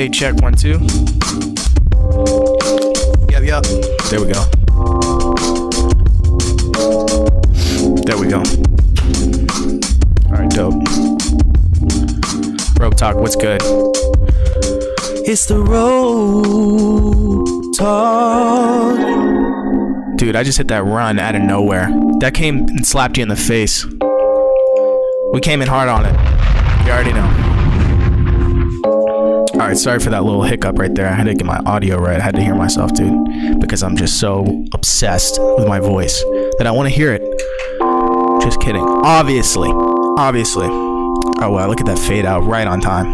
hey, check one, two. Yep, yep. There we go. There we go. All right, dope. Robe Talk, what's good? It's the Robe Talk. Dude, I just hit that run out of nowhere. That came and slapped you in the face. We came in hard on it. You already know. Right, sorry for that little hiccup right there. I had to get my audio right. I had to hear myself, dude, because I'm just so obsessed with my voice that I want to hear it. Just kidding. Obviously, obviously. Oh wow, look at that fade out right on time.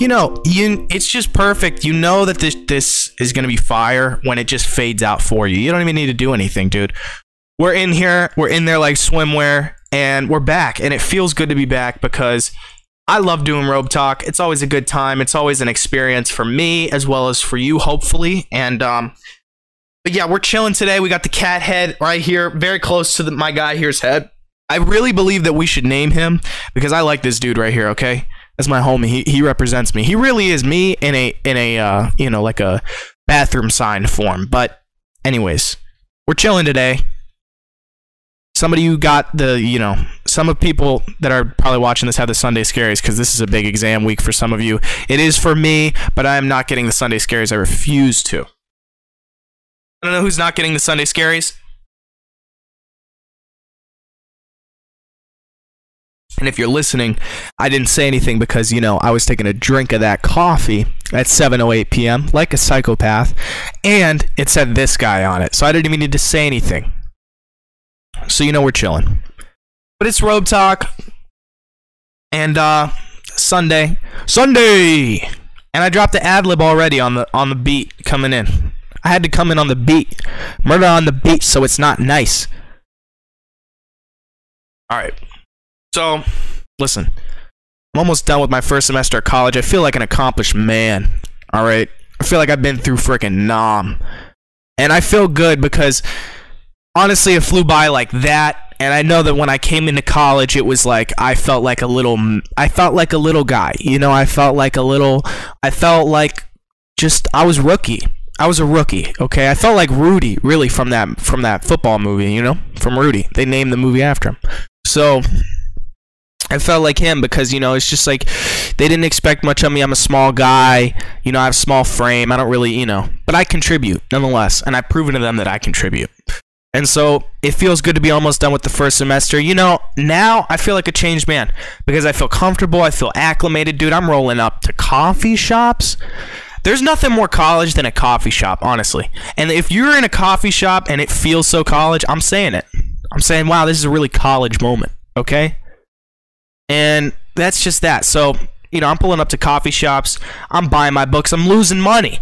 You know, you it's just perfect. You know that this this is gonna be fire when it just fades out for you. You don't even need to do anything, dude. We're in here, we're in there like swimwear, and we're back, and it feels good to be back because I love doing Robe Talk. It's always a good time. It's always an experience for me as well as for you, hopefully. And um, but yeah, we're chilling today. We got the cat head right here, very close to the, my guy here's head. I really believe that we should name him because I like this dude right here. Okay, that's my homie. He he represents me. He really is me in a in a uh, you know like a bathroom sign form. But anyways, we're chilling today. Somebody who got the you know some of people that are probably watching this have the Sunday scaries because this is a big exam week for some of you. It is for me, but I am not getting the Sunday scaries. I refuse to. I don't know who's not getting the Sunday scaries. And if you're listening, I didn't say anything because, you know, I was taking a drink of that coffee at 7:08 p.m. like a psychopath, and it said this guy on it. So I didn't even need to say anything. So you know we're chilling. But it's Robe Talk. And uh Sunday. Sunday. And I dropped the ad lib already on the on the beat coming in. I had to come in on the beat. Murder on the beat so it's not nice. Alright. So, listen. I'm almost done with my first semester at college. I feel like an accomplished man. All right. I feel like I've been through freaking nom. And I feel good because honestly, it flew by like that. And I know that when I came into college, it was like I felt like a little, I felt like a little guy. You know, I felt like a little, I felt like just, I was rookie. I was a rookie, okay? I felt like Rudy, really, from that from that football movie, you know, from Rudy. They named the movie after him. So I felt like him because you know it's just like they didn't expect much of me. I'm a small guy, you know. I have a small frame. I don't really, you know, but I contribute nonetheless, and I've proven to them that I contribute. And so it feels good to be almost done with the first semester. You know, now I feel like a changed man because I feel comfortable. I feel acclimated, dude. I'm rolling up to coffee shops. There's nothing more college than a coffee shop, honestly. And if you're in a coffee shop and it feels so college, I'm saying it. I'm saying, wow, this is a really college moment, okay? And that's just that. So, you know, I'm pulling up to coffee shops, I'm buying my books, I'm losing money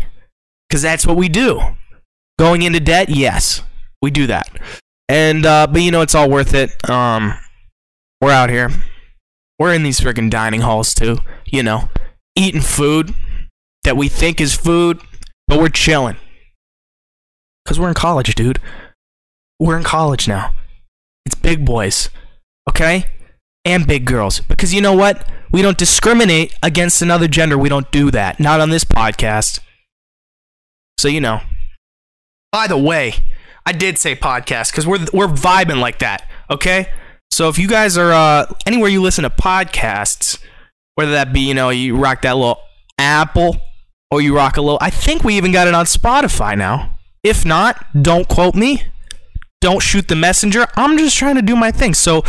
because that's what we do. Going into debt, yes, we do that. And, uh, but you know, it's all worth it. Um, we're out here. We're in these freaking dining halls too, you know, eating food that we think is food, but we're chilling. Because we're in college, dude. We're in college now. It's big boys, okay? And big girls. Because you know what? We don't discriminate against another gender. We don't do that. Not on this podcast. So, you know. By the way, I did say podcast because we're, we're vibing like that, okay? So if you guys are uh, anywhere you listen to podcasts, whether that be, you know, you rock that little Apple or you rock a little. I think we even got it on Spotify now. If not, don't quote me. Don't shoot the messenger. I'm just trying to do my thing. So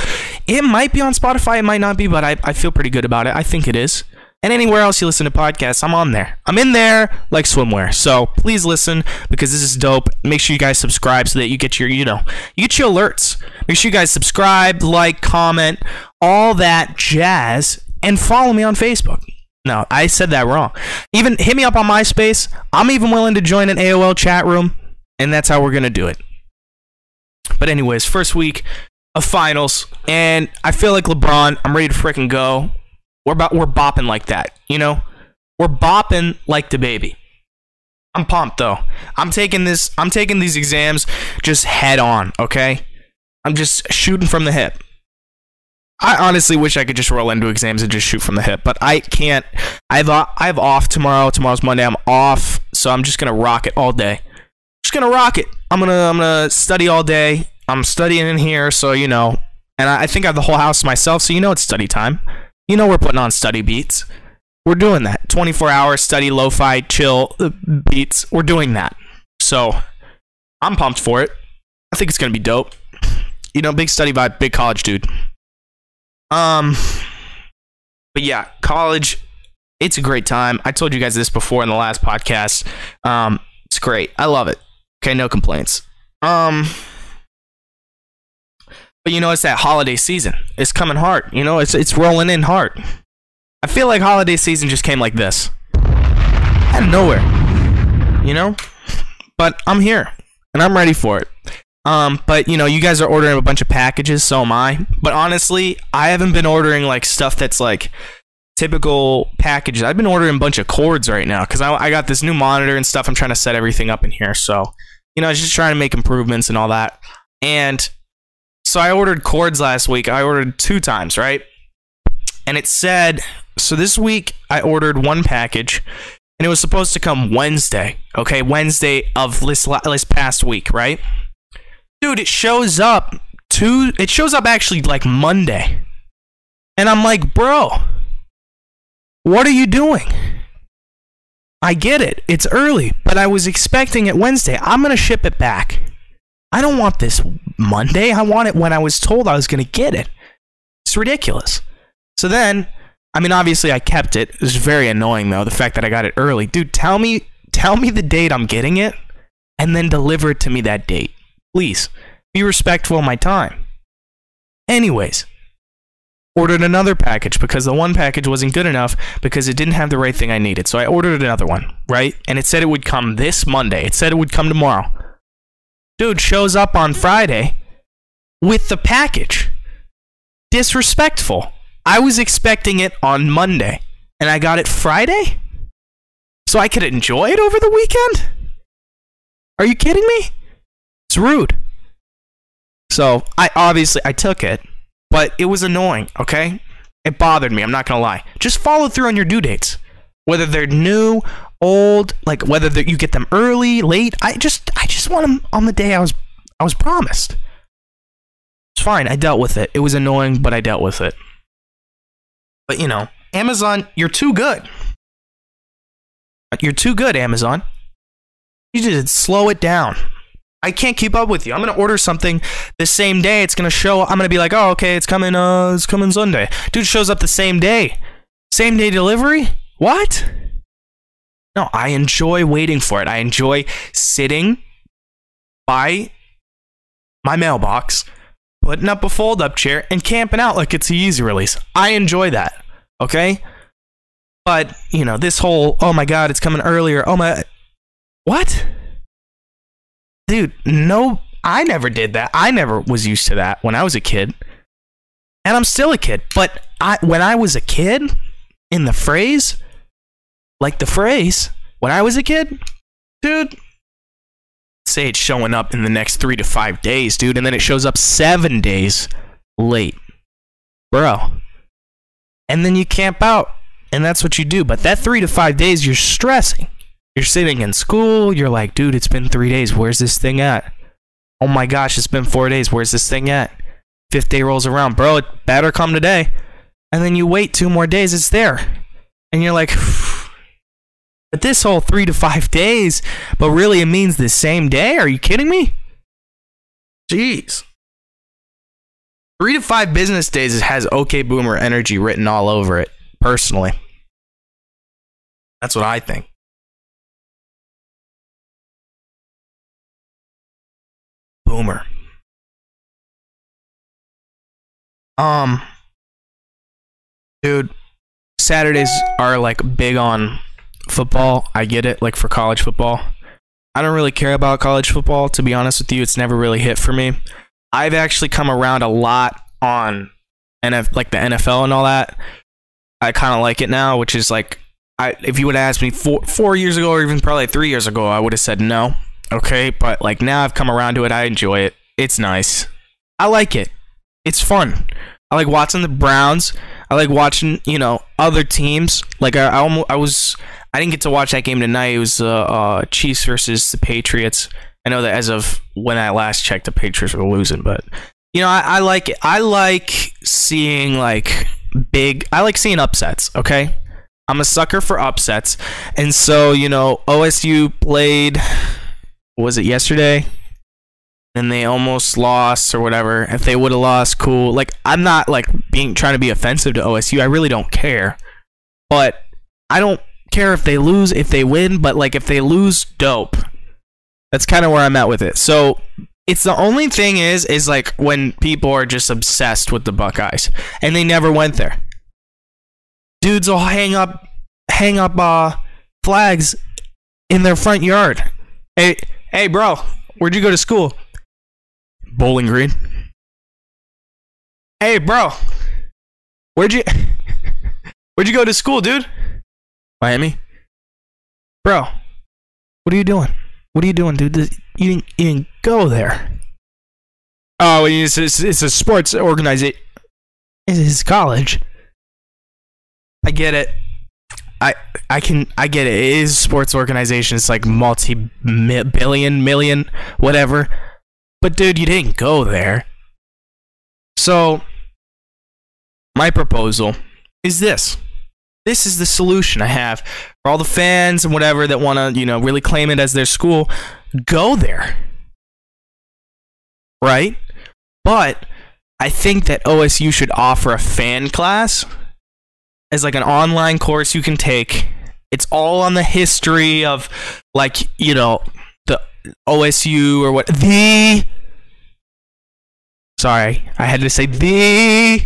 it might be on Spotify, it might not be, but I, I feel pretty good about it. I think it is. And anywhere else you listen to podcasts, I'm on there. I'm in there like swimwear. So please listen because this is dope. Make sure you guys subscribe so that you get your, you know, you get your alerts. Make sure you guys subscribe, like, comment, all that jazz, and follow me on Facebook. No, I said that wrong. Even hit me up on MySpace. I'm even willing to join an AOL chat room, and that's how we're gonna do it. But anyways, first week of finals, and I feel like LeBron. I'm ready to freaking go. We're about we're bopping like that, you know. We're bopping like the baby. I'm pumped though. I'm taking this. I'm taking these exams just head on. Okay. I'm just shooting from the hip. I honestly wish I could just roll into exams and just shoot from the hip, but I can't. I've I've off tomorrow. Tomorrow's Monday. I'm off, so I'm just gonna rock it all day. Just gonna rock it. I'm gonna I'm gonna study all day. I'm studying in here, so you know, and I, I think I have the whole house to myself, so you know it's study time. You know we're putting on study beats. We're doing that. 24 hour study, lo-fi, chill uh, beats. We're doing that. So I'm pumped for it. I think it's gonna be dope. You know, big study vibe, big college dude. Um, but yeah, college, it's a great time. I told you guys this before in the last podcast. Um, it's great. I love it. Okay, no complaints. Um, but you know, it's that holiday season. It's coming hard. You know, it's it's rolling in hard. I feel like holiday season just came like this, out of nowhere. You know, but I'm here and I'm ready for it. Um, but you know, you guys are ordering a bunch of packages, so am I. But honestly, I haven't been ordering like stuff that's like typical packages. I've been ordering a bunch of cords right now because I, I got this new monitor and stuff. I'm trying to set everything up in here, so you know, just trying to make improvements and all that. And so I ordered cords last week. I ordered two times, right? And it said so this week I ordered one package and it was supposed to come Wednesday. Okay, Wednesday of this, this past week, right? dude, it shows up to it shows up actually like Monday. And I'm like, bro, what are you doing? I get it. It's early, but I was expecting it Wednesday. I'm going to ship it back. I don't want this Monday. I want it when I was told I was going to get it. It's ridiculous. So then, I mean, obviously I kept it. It was very annoying though, the fact that I got it early. Dude, tell me tell me the date I'm getting it and then deliver it to me that date. Please be respectful of my time. Anyways, ordered another package because the one package wasn't good enough because it didn't have the right thing I needed. So I ordered another one, right? And it said it would come this Monday. It said it would come tomorrow. Dude shows up on Friday with the package. Disrespectful. I was expecting it on Monday and I got it Friday? So I could enjoy it over the weekend? Are you kidding me? It's rude. So I obviously I took it, but it was annoying. Okay, it bothered me. I'm not gonna lie. Just follow through on your due dates, whether they're new, old, like whether you get them early, late. I just I just want them on the day I was I was promised. It's fine. I dealt with it. It was annoying, but I dealt with it. But you know, Amazon, you're too good. You're too good, Amazon. You just slow it down. I can't keep up with you. I'm gonna order something the same day. It's gonna show. I'm gonna be like, oh, okay, it's coming. Uh, it's coming Sunday. Dude shows up the same day. Same day delivery. What? No, I enjoy waiting for it. I enjoy sitting by my mailbox, putting up a fold-up chair, and camping out like it's a easy release. I enjoy that. Okay. But you know, this whole oh my god, it's coming earlier. Oh my, what? dude, no, I never did that. I never was used to that when I was a kid. And I'm still a kid. But I when I was a kid, in the phrase, like the phrase, when I was a kid, dude, say it's showing up in the next three to five days, dude, and then it shows up seven days late. Bro. And then you camp out, and that's what you do. But that three to five days, you're stressing. You're sitting in school, you're like, dude, it's been three days. Where's this thing at? Oh my gosh, it's been four days. Where's this thing at? Fifth day rolls around. Bro, it better come today. And then you wait two more days, it's there. And you're like, but this whole three to five days, but really it means the same day? Are you kidding me? Jeez. Three to five business days has OK Boomer energy written all over it, personally. That's what I think. boomer. Um, dude, Saturdays are like big on football. I get it, like for college football. I don't really care about college football, to be honest with you. It's never really hit for me. I've actually come around a lot on NF, like the NFL and all that. I kind of like it now, which is like, I if you would have asked me four four years ago or even probably three years ago, I would have said no okay? But like now I've come around to it. I enjoy it. It's nice. I like it. It's fun. I like watching the Browns. I like watching, you know, other teams. Like I, I almost, I was, I didn't get to watch that game tonight. It was uh, uh, Chiefs versus the Patriots. I know that as of when I last checked, the Patriots were losing, but you know, I, I like it. I like seeing like big. I like seeing upsets. Okay, I'm a sucker for upsets, and so you know, OSU played. Was it yesterday? and they almost lost or whatever. If they would have lost, cool. Like I'm not like being trying to be offensive to OSU. I really don't care. But I don't care if they lose, if they win, but like if they lose, dope. That's kind of where I'm at with it. So it's the only thing is is like when people are just obsessed with the Buckeyes and they never went there. Dudes will hang up hang up uh flags in their front yard. Hey, hey bro, where'd you go to school? Bowling Green. Hey, bro. Where'd you Where'd you go to school, dude? Miami. Bro, what are you doing? What are you doing, dude? You didn't, you didn't go there. Oh, it's, it's, it's a sports organization. It's college. I get it. I I can I get it. It is sports organization. It's like multi billion million whatever. But dude, you didn't go there. So, my proposal is this. This is the solution I have for all the fans and whatever that want to, you know, really claim it as their school. Go there. Right? But I think that OSU should offer a fan class as like an online course you can take. It's all on the history of like, you know, the OSU or what the Sorry, I had to say the.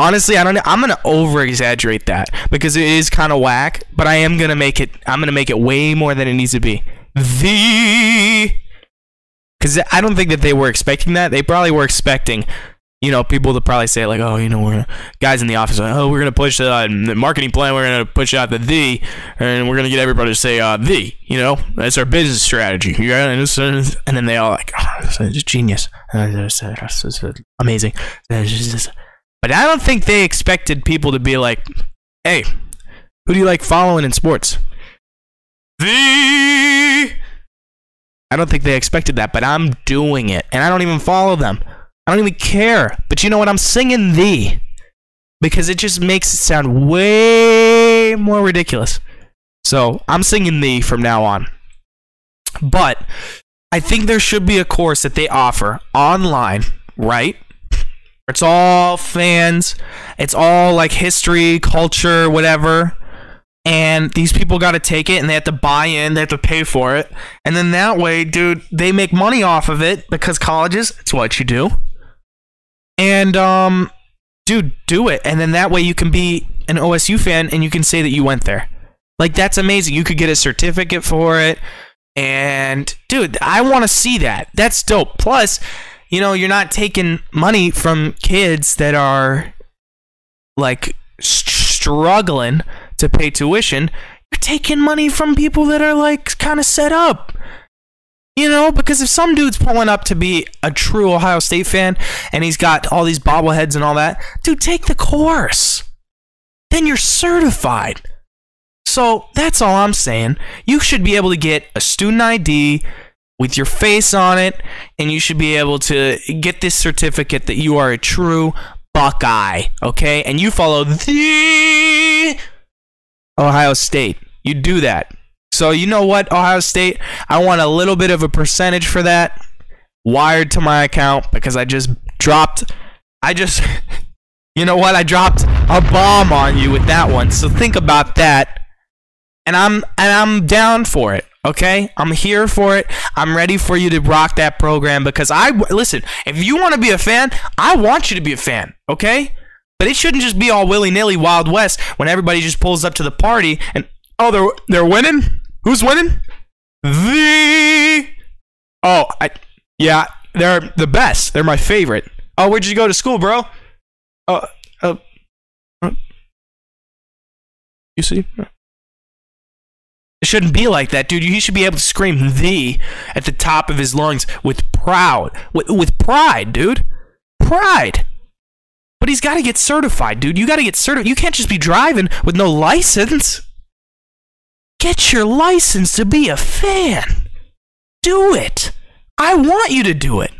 Honestly, I don't. I'm gonna over exaggerate that because it is kind of whack, but I am gonna make it. I'm gonna make it way more than it needs to be. The. Because I don't think that they were expecting that. They probably were expecting you know, people that probably say like, oh, you know, we're guys in the office, like, oh, we're gonna push uh, the marketing plan, we're gonna push out the the, and we're gonna get everybody to say uh, the, you know, that's our business strategy, yeah, and, and then they all like, oh, it's genius, amazing, but I don't think they expected people to be like, hey, who do you like following in sports? The. I don't think they expected that, but I'm doing it, and I don't even follow them. I don't even care. But you know what? I'm singing the. because it just makes it sound way more ridiculous. So I'm singing the from now on. But I think there should be a course that they offer online, right? It's all fans, it's all like history, culture, whatever. And these people got to take it and they have to buy in, they have to pay for it. And then that way, dude, they make money off of it because colleges, it's what you do. And um, dude, do it, and then that way you can be an OSU fan and you can say that you went there. Like that's amazing. You could get a certificate for it. And dude, I want to see that. That's dope. Plus, you know, you're not taking money from kids that are like struggling to pay tuition. You're taking money from people that are like kind of set up. You know, because if some dude's pulling up to be a true Ohio State fan and he's got all these bobbleheads and all that, dude, take the course. Then you're certified. So that's all I'm saying. You should be able to get a student ID with your face on it, and you should be able to get this certificate that you are a true Buckeye, okay? And you follow the Ohio State. You do that. So you know what, Ohio State? I want a little bit of a percentage for that wired to my account because I just dropped. I just, you know what? I dropped a bomb on you with that one. So think about that. And I'm and I'm down for it. Okay, I'm here for it. I'm ready for you to rock that program because I listen. If you want to be a fan, I want you to be a fan. Okay, but it shouldn't just be all willy nilly Wild West when everybody just pulls up to the party and oh they're they're winning. Who's winning? The Oh, I yeah, they're the best. They're my favorite. Oh, where'd you go to school, bro? Uh, uh, uh you see? It shouldn't be like that, dude. He should be able to scream "the" at the top of his lungs with proud, with, with pride, dude. Pride. But he's got to get certified, dude. You got to get certified. You can't just be driving with no license. Get your license to be a fan. Do it. I want you to do it.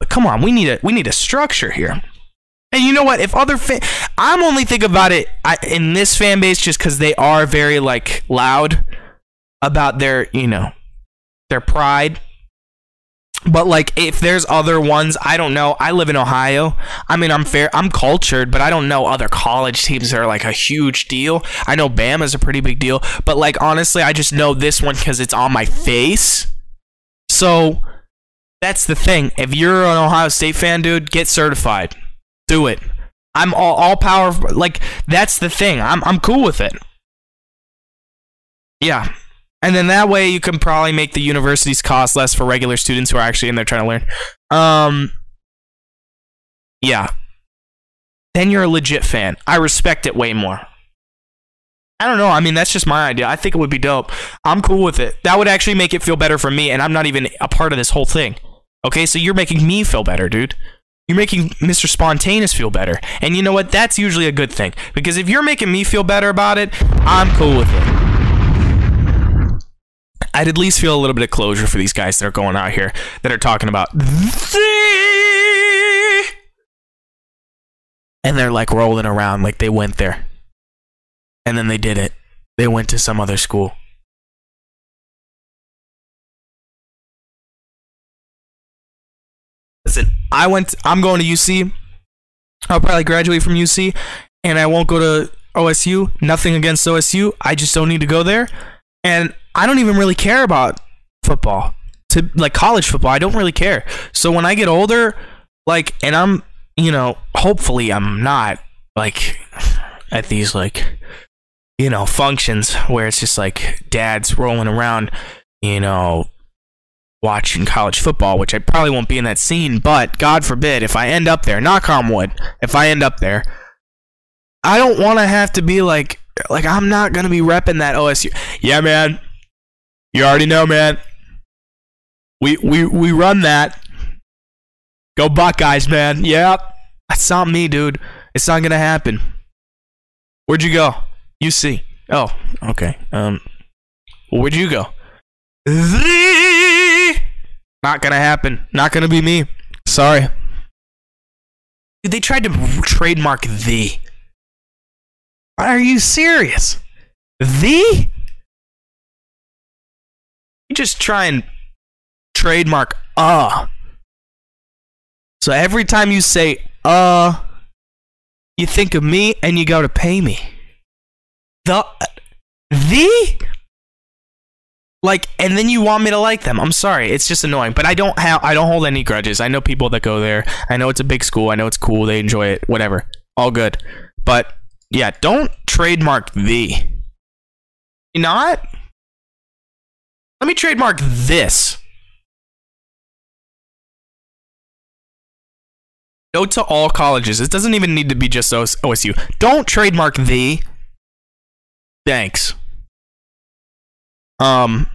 But come on, we need a we need a structure here. And you know what? If other fan, I'm only thinking about it I, in this fan base just because they are very like loud about their you know their pride. But like, if there's other ones, I don't know. I live in Ohio. I mean, I'm fair. I'm cultured, but I don't know other college teams that are like a huge deal. I know Bama's a pretty big deal, but like honestly, I just know this one because it's on my face. So that's the thing. If you're an Ohio State fan, dude, get certified. Do it. I'm all, all power. Like that's the thing. I'm I'm cool with it. Yeah. And then that way you can probably make the universities cost less for regular students who are actually in there trying to learn. Um Yeah. Then you're a legit fan. I respect it way more. I don't know. I mean, that's just my idea. I think it would be dope. I'm cool with it. That would actually make it feel better for me, and I'm not even a part of this whole thing. Okay, so you're making me feel better, dude. You're making Mr. Spontaneous feel better. And you know what? That's usually a good thing. Because if you're making me feel better about it, I'm cool with it. I'd at least feel a little bit of closure for these guys that are going out here that are talking about and they're like rolling around like they went there. And then they did it. They went to some other school. Listen, I went I'm going to UC. I'll probably graduate from UC and I won't go to OSU. Nothing against OSU. I just don't need to go there. And I don't even really care about football. To like college football, I don't really care. So when I get older, like and I'm, you know, hopefully I'm not like at these like you know, functions where it's just like dads rolling around, you know, watching college football, which I probably won't be in that scene, but God forbid if I end up there, knock on wood, if I end up there, I don't want to have to be like, like I'm not gonna be repping that OSU. Yeah, man, you already know, man. We we we run that. Go Buckeyes, man. Yep, that's not me, dude. It's not gonna happen. Where'd you go? UC. Oh, okay. Um, where'd you go? Not gonna happen. Not gonna be me. Sorry. Dude, they tried to trademark the. Are you serious? The? You just try and trademark uh. So every time you say uh, you think of me and you go to pay me. The the like and then you want me to like them. I'm sorry. It's just annoying, but I don't have I don't hold any grudges. I know people that go there. I know it's a big school. I know it's cool. They enjoy it. Whatever. All good. But yeah, don't trademark the. You not? Let me trademark this. Note to all colleges. It doesn't even need to be just OSU. Don't trademark the. Thanks. Um,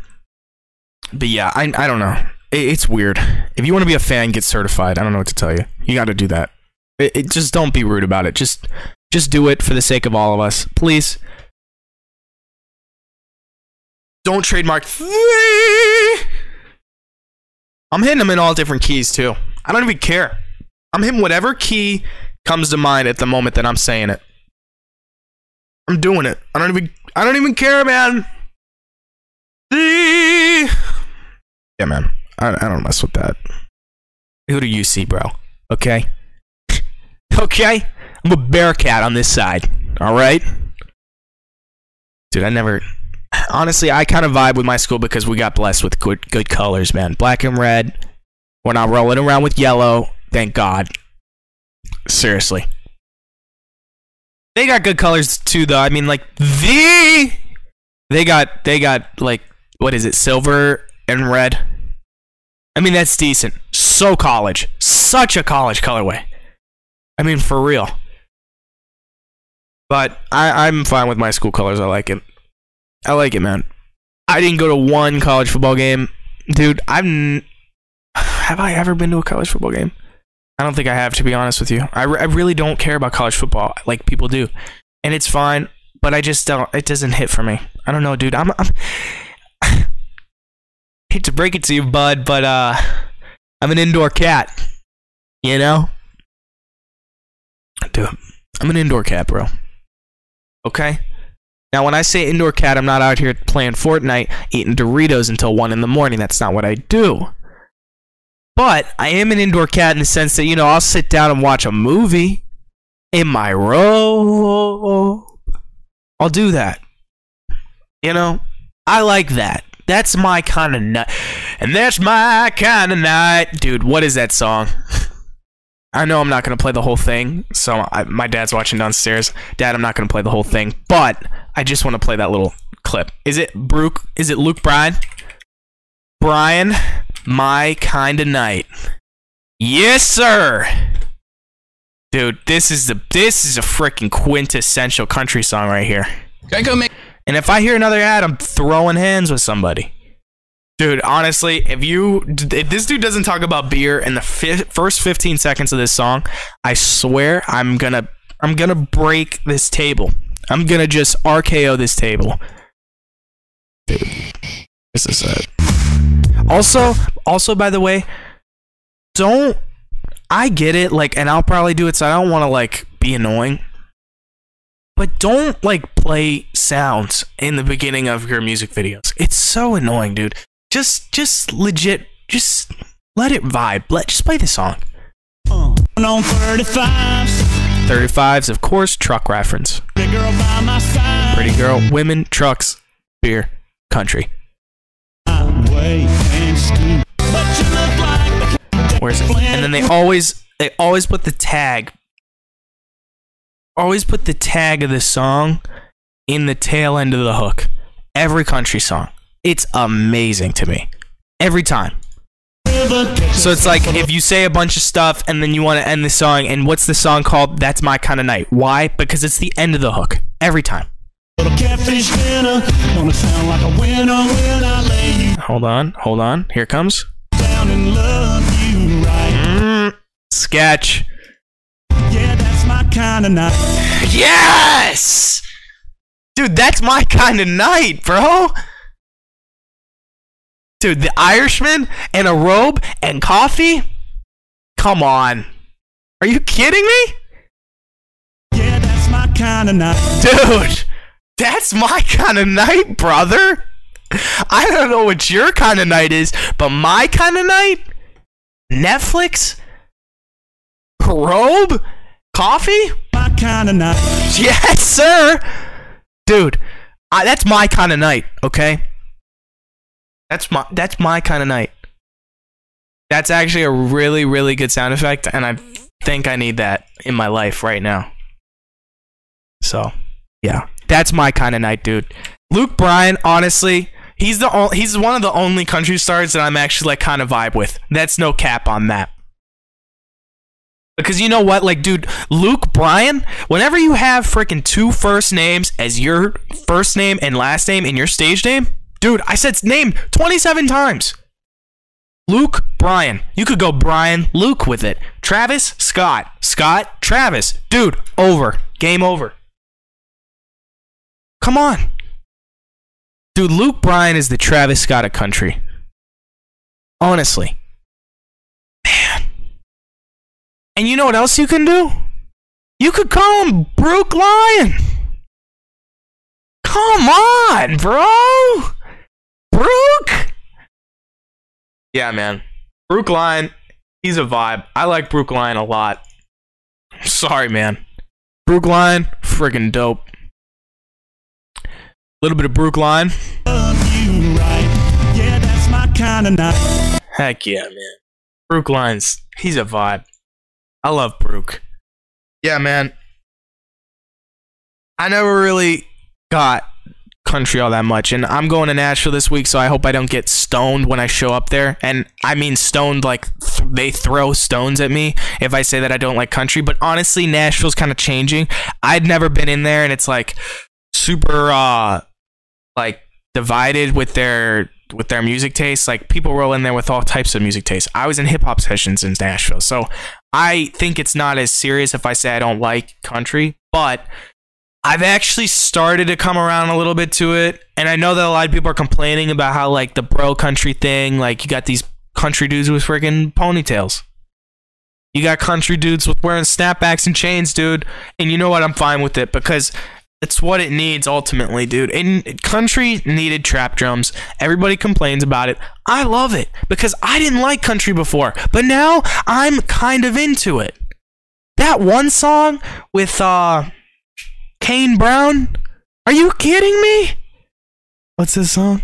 but yeah, I I don't know. It, it's weird. If you want to be a fan, get certified. I don't know what to tell you. You got to do that. It, it, just don't be rude about it. Just just do it for the sake of all of us, please. Don't trademark. I'm hitting them in all different keys too. I don't even care. I'm hitting whatever key comes to mind at the moment that I'm saying it. I'm doing it. I don't even I don't even care, man. Yeah, man. I, I don't mess with that. Who do you see, bro? Okay? okay? I'm a bearcat on this side. Alright? Dude, I never honestly, I kind of vibe with my school because we got blessed with good good colors, man. Black and red. We're not rolling around with yellow. Thank God. Seriously. They got good colors too, though. I mean, like the they got they got like what is it, silver and red. I mean, that's decent. So college, such a college colorway. I mean, for real. But I, I'm fine with my school colors. I like it. I like it, man. I didn't go to one college football game, dude. I'm. Have I ever been to a college football game? I don't think I have to be honest with you. I, re- I really don't care about college football like people do, and it's fine. But I just don't. It doesn't hit for me. I don't know, dude. I'm. I'm hate to break it to you, bud, but uh, I'm an indoor cat. You know, dude. I'm an indoor cat, bro. Okay. Now, when I say indoor cat, I'm not out here playing Fortnite, eating Doritos until one in the morning. That's not what I do. But I am an indoor cat in the sense that, you know, I'll sit down and watch a movie in my robe. I'll do that. You know, I like that. That's my kind of night. And that's my kind of night. Dude, what is that song? I know I'm not going to play the whole thing. So I, my dad's watching downstairs. Dad, I'm not going to play the whole thing. But I just want to play that little clip. Is it Brooke? Is it Luke Bryan? Brian, my kind of night. Yes, sir. Dude, this is the this is a freaking quintessential country song right here. Geico make And if I hear another ad, I'm throwing hands with somebody. Dude, honestly, if you if this dude doesn't talk about beer in the fi- first 15 seconds of this song, I swear I'm gonna I'm gonna break this table. I'm gonna just RKO this table. Dude, this is. Also, also by the way, don't I get it like and I'll probably do it so I don't want to like be annoying. But don't like play sounds in the beginning of your music videos. It's so annoying, dude. Just just legit just let it vibe. Let just play the song. on 35s. 35s, of course, truck reference. Pretty girl by my side. Pretty girl, women, trucks, beer, country. Way and scoop. But you look like the Where's it? And then they always they always put the tag. Always put the tag of the song in the tail end of the hook. Every country song. It's amazing to me. Every time. So it's like if you say a bunch of stuff and then you want to end the song, and what's the song called? That's my kind of night. Why? Because it's the end of the hook every time. Little catfish dinner. Gonna sound like a winner when I lay you Hold on, hold on. Here it comes. down and love you right. Mm, sketch. Yeah, that's my kind of night. Yes, dude, that's my kind of night, bro. Dude, the Irishman and a robe and coffee. Come on, are you kidding me? Yeah, that's my kind of night. Dude, that's my kind of night, brother. I don't know what your kind of night is, but my kind of night? Netflix? Robe? Coffee? My kind of night. Yes, sir. Dude, I, that's my kind of night, okay? That's my that's my kind of night. That's actually a really really good sound effect and I think I need that in my life right now. So, yeah. That's my kind of night, dude. Luke Bryan, honestly, he's the o- he's one of the only country stars that I'm actually like kind of vibe with. That's no cap on that. Because you know what, like, dude, Luke Bryan, whenever you have freaking two first names as your first name and last name in your stage name, dude, I said name 27 times. Luke Bryan. You could go Brian Luke with it. Travis Scott. Scott Travis. Dude, over. Game over. Come on. Dude, Luke Bryan is the Travis Scott of country. Honestly. And you know what else you can do? You could call him Brooke Lyon. Come on, bro. Brooke. Yeah, man. Brooke Lyon, he's a vibe. I like Brooke Lyon a lot. Sorry, man. Brooke Lyon, friggin' dope. A little bit of Brooke Lyon. Right. Yeah, that's my kind of night. Heck yeah, man. Brooke Lyons, he's a vibe. I love Brooke. Yeah, man. I never really got country all that much, and I'm going to Nashville this week, so I hope I don't get stoned when I show up there. And I mean stoned like th- they throw stones at me if I say that I don't like country. But honestly, Nashville's kind of changing. I'd never been in there, and it's like super, uh, like divided with their with their music tastes. Like people roll in there with all types of music tastes. I was in hip hop sessions in Nashville, so I think it's not as serious if I say I don't like country, but I've actually started to come around a little bit to it, and I know that a lot of people are complaining about how like the bro country thing, like you got these country dudes with freaking ponytails. You got country dudes with wearing snapbacks and chains, dude. And you know what? I'm fine with it because it's what it needs ultimately, dude. And country needed trap drums. Everybody complains about it. I love it because I didn't like country before, but now I'm kind of into it. That one song with uh Kane Brown? Are you kidding me? What's this song?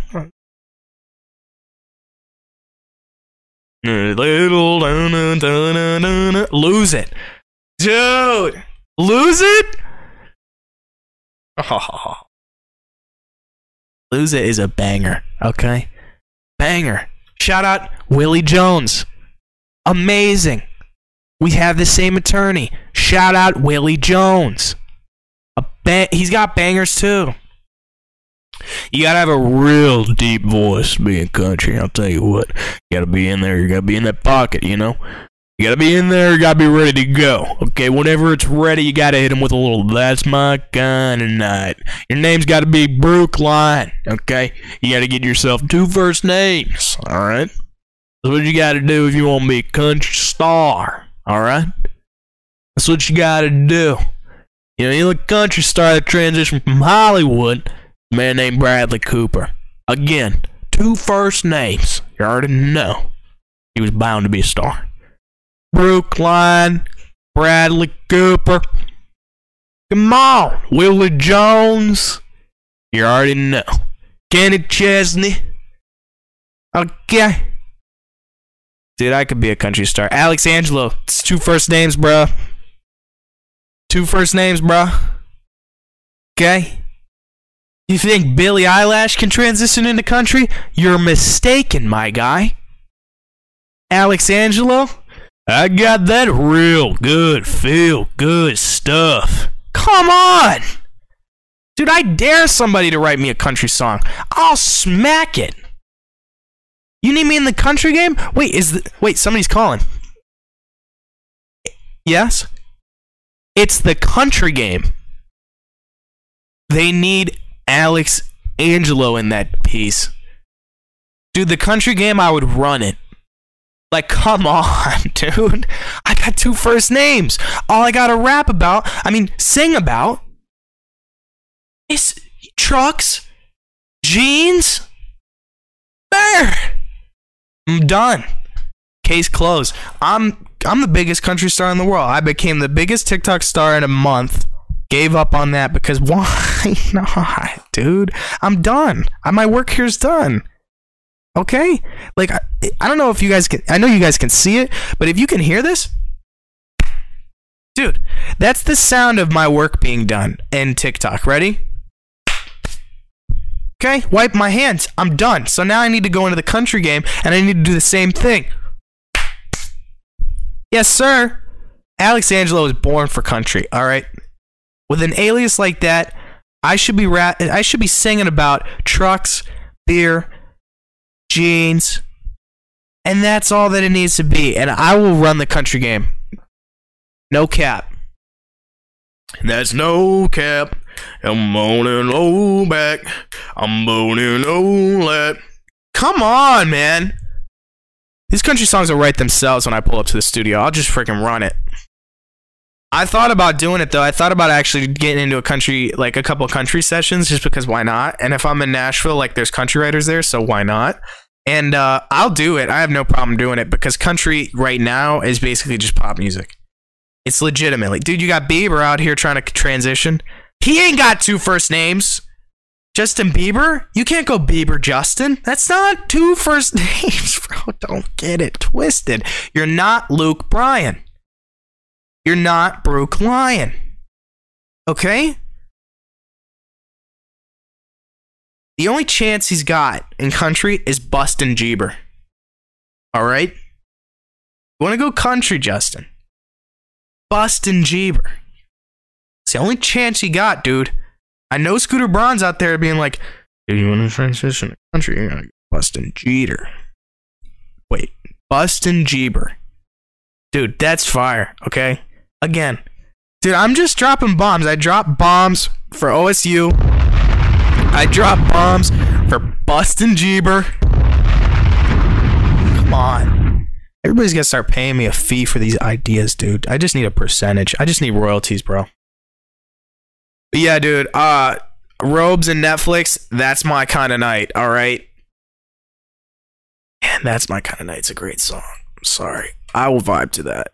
Little lose it, dude. Lose it. Oh. Lose it is a banger. Okay, banger. Shout out Willie Jones. Amazing. We have the same attorney. Shout out Willie Jones. A ba- he's got bangers too. You gotta have a real deep voice being country. I'll tell you what. You gotta be in there. You gotta be in that pocket. You know. You gotta be in there. You gotta be ready to go. Okay. Whenever it's ready, you gotta hit him with a little. That's my kind of night. Your name's gotta be Brookline. Okay. You gotta get yourself two first names. All right. That's what you gotta do if you want to be a country star. All right. That's what you gotta do. You know, you're a country star that transitioned from Hollywood a man named Bradley Cooper. Again, two first names. You already know. He was bound to be a star. Brookline, Bradley Cooper. Come on, Willie Jones. You already know. Kenny Chesney. Okay. Dude, I could be a country star. Alex Angelo. It's two first names, bruh. Two first names, bruh. Okay? You think Billie Eilish can transition into country? You're mistaken, my guy. Alex Angelo? I got that real good, feel good stuff. Come on! Dude, I dare somebody to write me a country song. I'll smack it. You need me in the country game? Wait, is the, wait, somebody's calling. Yes? It's the country game. They need Alex Angelo in that piece. Dude, the country game, I would run it. Like, come on, dude. I got two first names. All I gotta rap about, I mean, sing about, is trucks, jeans. There. I'm done. Case closed. I'm I'm the biggest country star in the world. I became the biggest TikTok star in a month. Gave up on that because why not, dude? I'm done. My work here's done. Okay? Like I, I don't know if you guys can I know you guys can see it, but if you can hear this, dude, that's the sound of my work being done in TikTok. Ready? Okay, wipe my hands. I'm done. So now I need to go into the country game and I need to do the same thing. Yes, sir. Alex Angelo was born for country, all right? With an alias like that, I should be ra- I should be singing about trucks, beer, jeans, and that's all that it needs to be. And I will run the country game. No cap. That's no cap. I'm moaning low back. I'm moaning low that. Come on, man. These country songs will write themselves when I pull up to the studio. I'll just freaking run it. I thought about doing it though. I thought about actually getting into a country, like a couple country sessions, just because why not? And if I'm in Nashville, like there's country writers there, so why not? And uh, I'll do it. I have no problem doing it because country right now is basically just pop music. It's legitimately, dude. You got Bieber out here trying to transition. He ain't got two first names. Justin Bieber? You can't go Bieber Justin. That's not two first names, bro. Don't get it twisted. You're not Luke Bryan. You're not Brooke Lyon. Okay? The only chance he's got in country is Bustin' Jeeber. Alright? You wanna go country, Justin? Bustin' Jeeber. It's the only chance he got, dude. I know Scooter Braun's out there being like, If you want to transition to country, you gotta go Bustin' Jeter. Wait, Bustin' Jeeber. Dude, that's fire, okay? Again. Dude, I'm just dropping bombs. I drop bombs for OSU. I drop bombs for Bustin' Jeeber. Come on. Everybody's gonna start paying me a fee for these ideas, dude. I just need a percentage. I just need royalties, bro. But yeah, dude. Uh robes and Netflix, that's my kind of night, all right? And that's my kind of night. It's a great song. I'm sorry. I will vibe to that.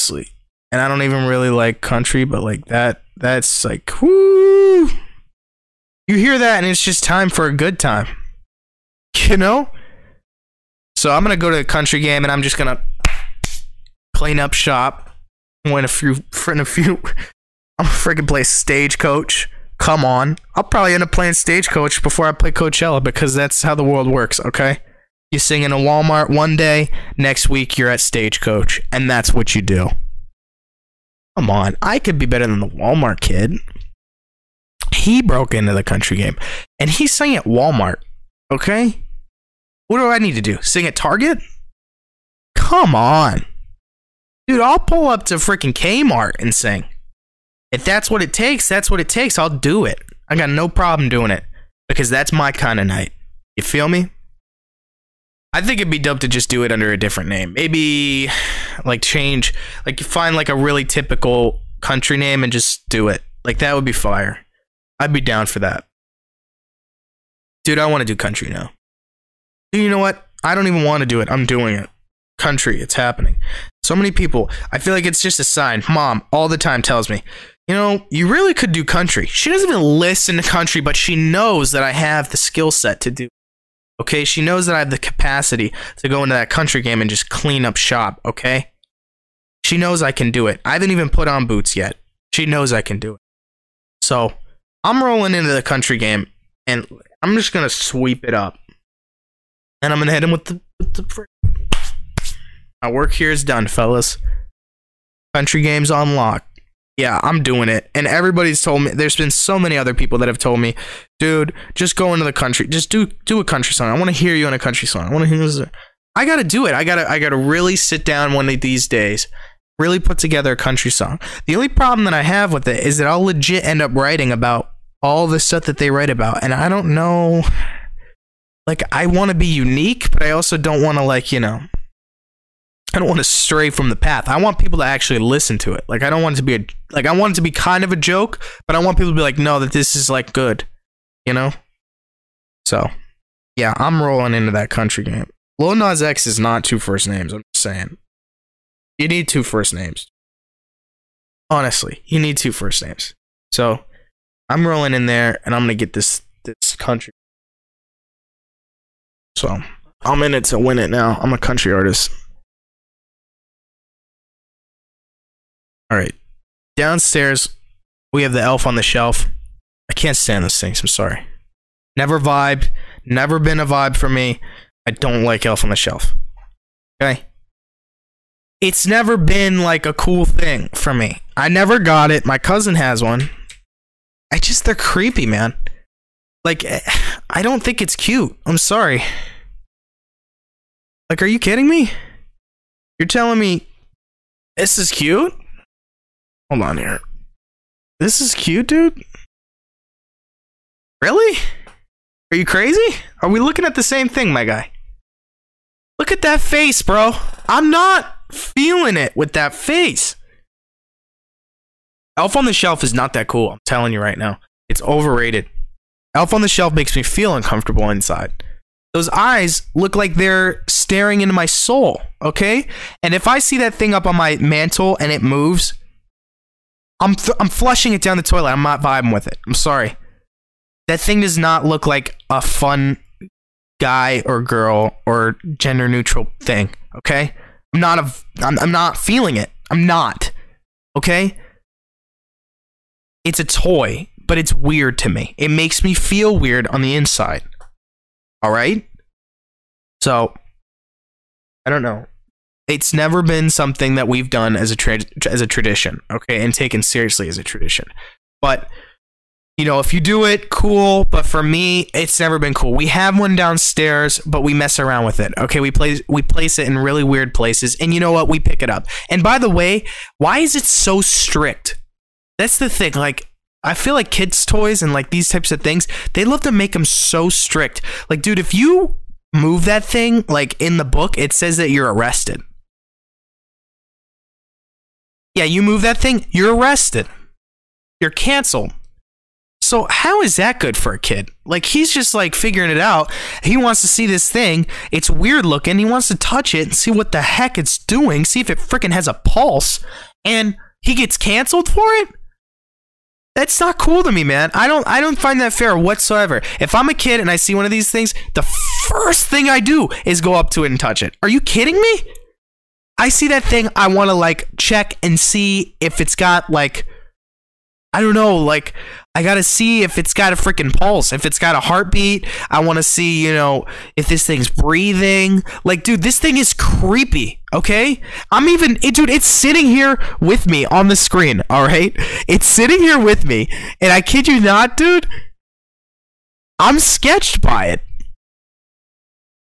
Sleep. And I don't even really like country, but like that that's like whoo. You hear that and it's just time for a good time. You know? So I'm gonna go to the country game and I'm just gonna clean up shop, win a few, win a few. I'm freaking play stagecoach. Come on, I'll probably end up playing stagecoach before I play Coachella because that's how the world works. Okay, you sing in a Walmart one day, next week you're at stagecoach, and that's what you do. Come on, I could be better than the Walmart kid. He broke into the country game, and he sang at Walmart. Okay, what do I need to do? Sing at Target? Come on. Dude, I'll pull up to freaking Kmart and sing. If that's what it takes, that's what it takes. I'll do it. I got no problem doing it because that's my kind of night. You feel me? I think it'd be dope to just do it under a different name. Maybe like change, like you find like a really typical country name and just do it. Like that would be fire. I'd be down for that. Dude, I want to do country now. You know what? I don't even want to do it. I'm doing it. Country, it's happening. So many people, I feel like it's just a sign. Mom all the time tells me, you know, you really could do country. She doesn't even listen to country, but she knows that I have the skill set to do. Okay, she knows that I have the capacity to go into that country game and just clean up shop, okay? She knows I can do it. I haven't even put on boots yet. She knows I can do it. So, I'm rolling into the country game and I'm just going to sweep it up. And I'm going to hit him with the, with the My work here is done, fellas. Country games on lock. Yeah, I'm doing it. And everybody's told me there's been so many other people that have told me, dude, just go into the country. Just do do a country song. I want to hear you in a country song. I want to hear this. I gotta do it. I gotta I gotta really sit down one of these days, really put together a country song. The only problem that I have with it is that I'll legit end up writing about all the stuff that they write about. And I don't know like I want to be unique, but I also don't want to like, you know, I don't want to stray from the path. I want people to actually listen to it. Like I don't want it to be a like I want it to be kind of a joke, but I want people to be like, no, that this is like good, you know. So, yeah, I'm rolling into that country game. Lil Nas X is not two first names. I'm just saying. You need two first names. Honestly, you need two first names. So, I'm rolling in there, and I'm gonna get this this country. So, I'm in it to win it now. I'm a country artist. All right. Downstairs, we have the elf on the shelf. I can't stand those things. I'm sorry. Never vibed. Never been a vibe for me. I don't like elf on the shelf. Okay? It's never been like a cool thing for me. I never got it. My cousin has one. I just, they're creepy, man. Like, I don't think it's cute. I'm sorry. Like, are you kidding me? You're telling me this is cute? Hold on here. This is cute, dude. Really? Are you crazy? Are we looking at the same thing, my guy? Look at that face, bro. I'm not feeling it with that face. Elf on the Shelf is not that cool. I'm telling you right now. It's overrated. Elf on the Shelf makes me feel uncomfortable inside. Those eyes look like they're staring into my soul, okay? And if I see that thing up on my mantle and it moves, I'm th- I'm flushing it down the toilet. I'm not vibing with it. I'm sorry. That thing does not look like a fun guy or girl or gender neutral thing. Okay, I'm not a. I'm, I'm not feeling it. I'm not. Okay. It's a toy, but it's weird to me. It makes me feel weird on the inside. All right. So, I don't know it's never been something that we've done as a tra- as a tradition, okay, and taken seriously as a tradition. But you know, if you do it, cool. But for me, it's never been cool. We have one downstairs, but we mess around with it. Okay, we place we place it in really weird places, and you know what? We pick it up. And by the way, why is it so strict? That's the thing. Like, I feel like kids' toys and like these types of things, they love to make them so strict. Like, dude, if you move that thing, like in the book, it says that you're arrested. Yeah, you move that thing, you're arrested. You're canceled. So how is that good for a kid? Like he's just like figuring it out. He wants to see this thing. It's weird looking. He wants to touch it and see what the heck it's doing. See if it freaking has a pulse. And he gets canceled for it. That's not cool to me, man. I don't I don't find that fair whatsoever. If I'm a kid and I see one of these things, the first thing I do is go up to it and touch it. Are you kidding me? I see that thing, I want to like check and see if it's got like I don't know, like I got to see if it's got a freaking pulse, if it's got a heartbeat. I want to see, you know, if this thing's breathing. Like dude, this thing is creepy, okay? I'm even it, dude, it's sitting here with me on the screen, all right? It's sitting here with me, and I kid you not, dude, I'm sketched by it.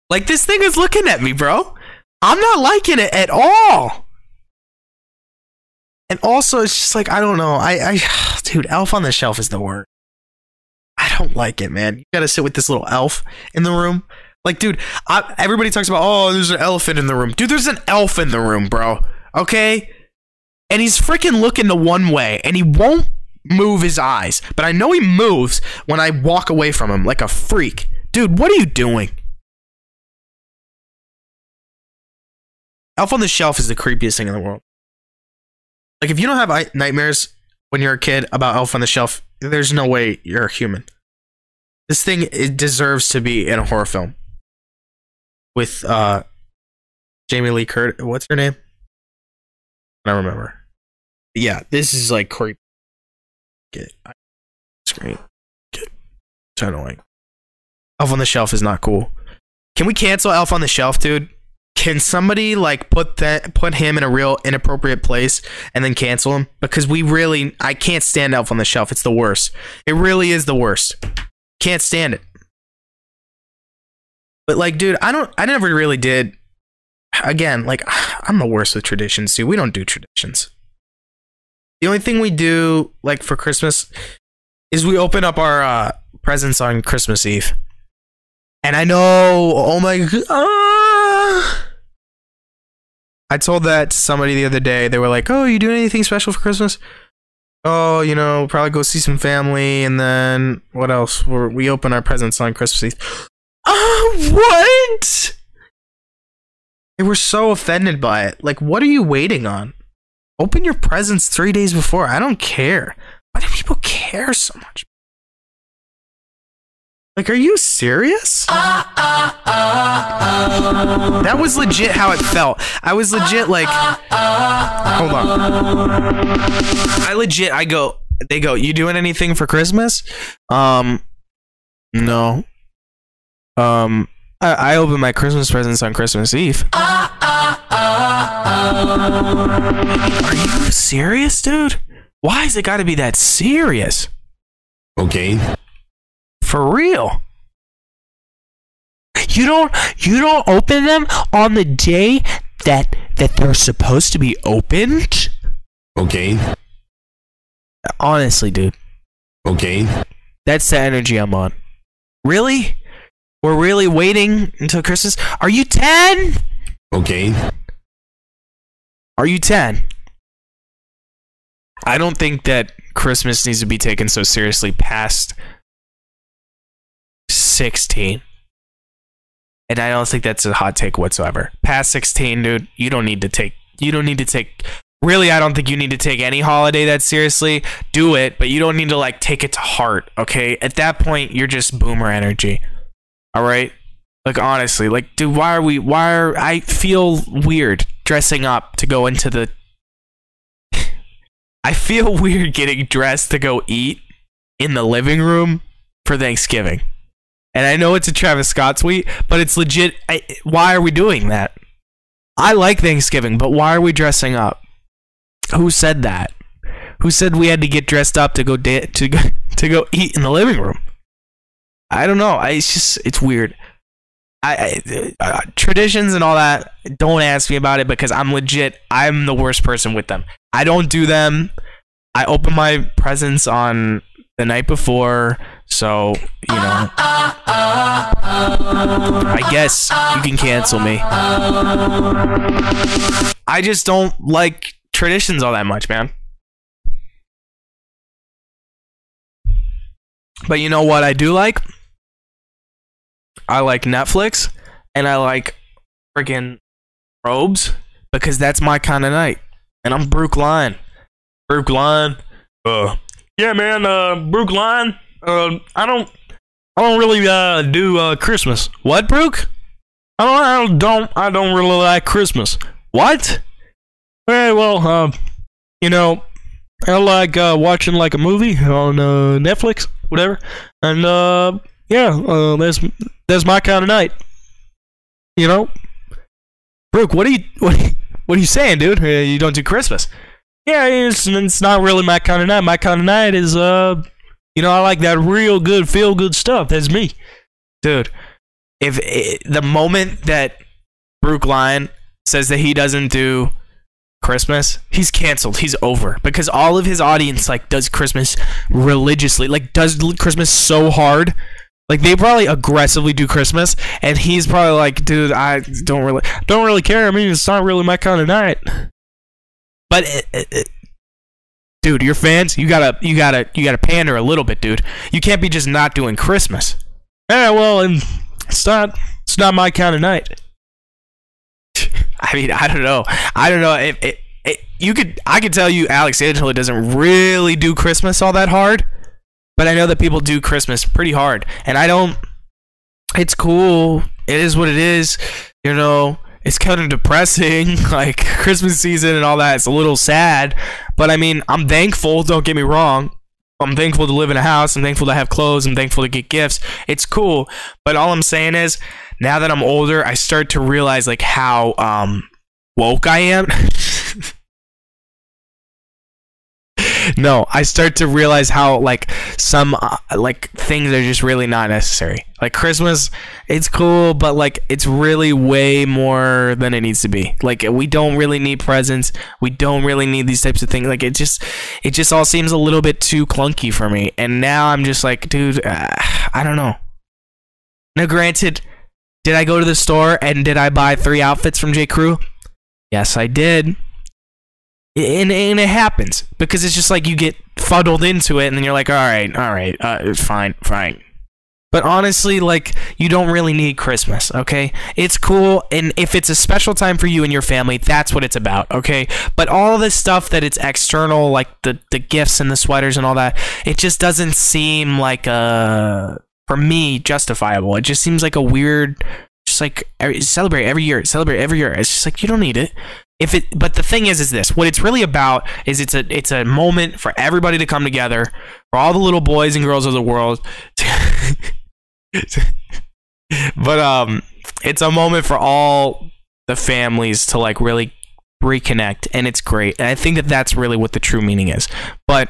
Like this thing is looking at me, bro. I'm not liking it at all. And also, it's just like I don't know. I, I, dude, Elf on the Shelf is the word. I don't like it, man. You gotta sit with this little elf in the room. Like, dude, I, everybody talks about, oh, there's an elephant in the room. Dude, there's an elf in the room, bro. Okay, and he's freaking looking the one way, and he won't move his eyes. But I know he moves when I walk away from him like a freak. Dude, what are you doing? Elf on the Shelf is the creepiest thing in the world. Like, if you don't have nightmares when you're a kid about Elf on the Shelf, there's no way you're a human. This thing it deserves to be in a horror film with uh Jamie Lee Curtis. What's her name? I don't remember. Yeah, this is like creepy. Get screen. Get so annoying. Elf on the Shelf is not cool. Can we cancel Elf on the Shelf, dude? Can somebody like put that put him in a real inappropriate place and then cancel him? Because we really I can't stand Elf on the Shelf. It's the worst. It really is the worst. Can't stand it. But like, dude, I don't I never really did again, like I'm the worst with traditions, dude. We don't do traditions. The only thing we do like for Christmas is we open up our uh, presents on Christmas Eve. And I know, oh my god. I told that to somebody the other day. They were like, "Oh, you doing anything special for Christmas?" Oh, you know, probably go see some family, and then what else? We're, we open our presents on Christmas Eve. Oh, what? They were so offended by it. Like, what are you waiting on? Open your presents three days before. I don't care. Why do people care so much? Like, are you serious? That was legit how it felt. I was legit like, hold on. I legit, I go, they go, you doing anything for Christmas? Um, no. Um, I, I open my Christmas presents on Christmas Eve. Are you serious, dude? Why has it got to be that serious? Okay. For real? You don't you don't open them on the day that that they're supposed to be opened? Okay. Honestly, dude. Okay. That's the energy I'm on. Really? We're really waiting until Christmas? Are you 10? Okay. Are you 10? I don't think that Christmas needs to be taken so seriously past 16. And I don't think that's a hot take whatsoever. Past 16, dude, you don't need to take you don't need to take really I don't think you need to take any holiday that seriously. Do it, but you don't need to like take it to heart, okay? At that point, you're just boomer energy. All right? Like honestly, like dude, why are we why are I feel weird dressing up to go into the I feel weird getting dressed to go eat in the living room for Thanksgiving. And I know it's a Travis Scott tweet, but it's legit. I, why are we doing that? I like Thanksgiving, but why are we dressing up? Who said that? Who said we had to get dressed up to go da- to go, to go eat in the living room. I don't know. I, it's just it's weird. I, I uh, traditions and all that. Don't ask me about it because I'm legit. I'm the worst person with them. I don't do them. I open my presents on the night before, so you know. I guess you can cancel me. I just don't like traditions all that much, man. But you know what I do like? I like Netflix and I like freaking robes because that's my kind of night. And I'm Brooke Line. Brooke Line. Uh, yeah, man. Uh, Brooke Line. Uh, I don't. I don't really uh do uh Christmas. What, Brooke? I don't. I don't. I don't really like Christmas. What? Hey, well, uh, you know, I like uh, watching like a movie on uh, Netflix, whatever, and uh, yeah, uh, that's that's my kind of night. You know, Brooke, what are you what are you, what are you saying, dude? You don't do Christmas? Yeah, it's it's not really my kind of night. My kind of night is uh, you know, I like that real good feel good stuff. That's me, dude. If i the moment that Brooke Lyon says that he doesn't do Christmas, he's canceled. He's over because all of his audience like does Christmas religiously, like does Christmas so hard. Like they probably aggressively do Christmas, and he's probably like, "Dude, I don't really, don't really care. I mean, it's not really my kind of night." But, it, it, it- dude, your fans, you gotta, you gotta, you gotta pander a little bit, dude. You can't be just not doing Christmas. Yeah, well, and it's not, it's not my kind of night. I mean, I don't know. I don't know if it, it, you could. I could tell you, Alex Angela doesn't really do Christmas all that hard, but I know that people do Christmas pretty hard, and I don't. It's cool. It is what it is. You know, it's kind of depressing, like Christmas season and all that. It's a little sad, but I mean, I'm thankful. Don't get me wrong. I'm thankful to live in a house. I'm thankful to have clothes. I'm thankful to get gifts. It's cool. But all I'm saying is, now that I'm older, I start to realize like how um woke I am. no, I start to realize how like some uh, like things are just really not necessary. Like Christmas, it's cool, but like it's really way more than it needs to be. Like we don't really need presents. We don't really need these types of things. Like it just it just all seems a little bit too clunky for me. And now I'm just like, dude, uh, I don't know. Now, granted, did I go to the store and did I buy three outfits from J. Crew? Yes, I did. And, and it happens because it's just like you get fuddled into it and then you're like, all right, all right, uh, it's fine, fine. But honestly, like, you don't really need Christmas, okay? It's cool, and if it's a special time for you and your family, that's what it's about, okay? But all this stuff that it's external, like the, the gifts and the sweaters and all that, it just doesn't seem like a, for me, justifiable. It just seems like a weird, just like celebrate every year, celebrate every year. It's just like you don't need it. If it, but the thing is, is this what it's really about? Is it's a it's a moment for everybody to come together, for all the little boys and girls of the world. but um, it's a moment for all the families to like really reconnect, and it's great. And I think that that's really what the true meaning is. But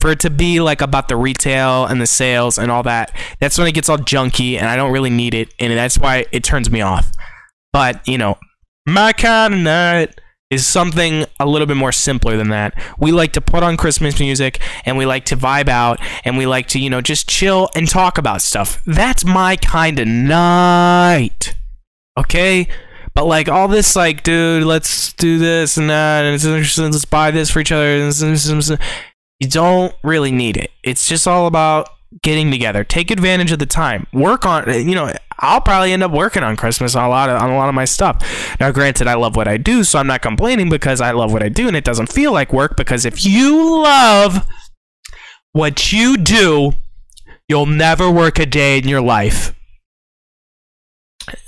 for it to be like about the retail and the sales and all that, that's when it gets all junky, and I don't really need it, and that's why it turns me off. But you know, my kind of night is something a little bit more simpler than that. We like to put on Christmas music and we like to vibe out and we like to, you know, just chill and talk about stuff. That's my kind of night. Okay? But like all this, like, dude, let's do this and that, and let's buy this for each other. You don't really need it. It's just all about getting together. Take advantage of the time. Work on, you know, I'll probably end up working on Christmas on a lot of on a lot of my stuff. Now, granted, I love what I do, so I'm not complaining because I love what I do, and it doesn't feel like work. Because if you love what you do, you'll never work a day in your life.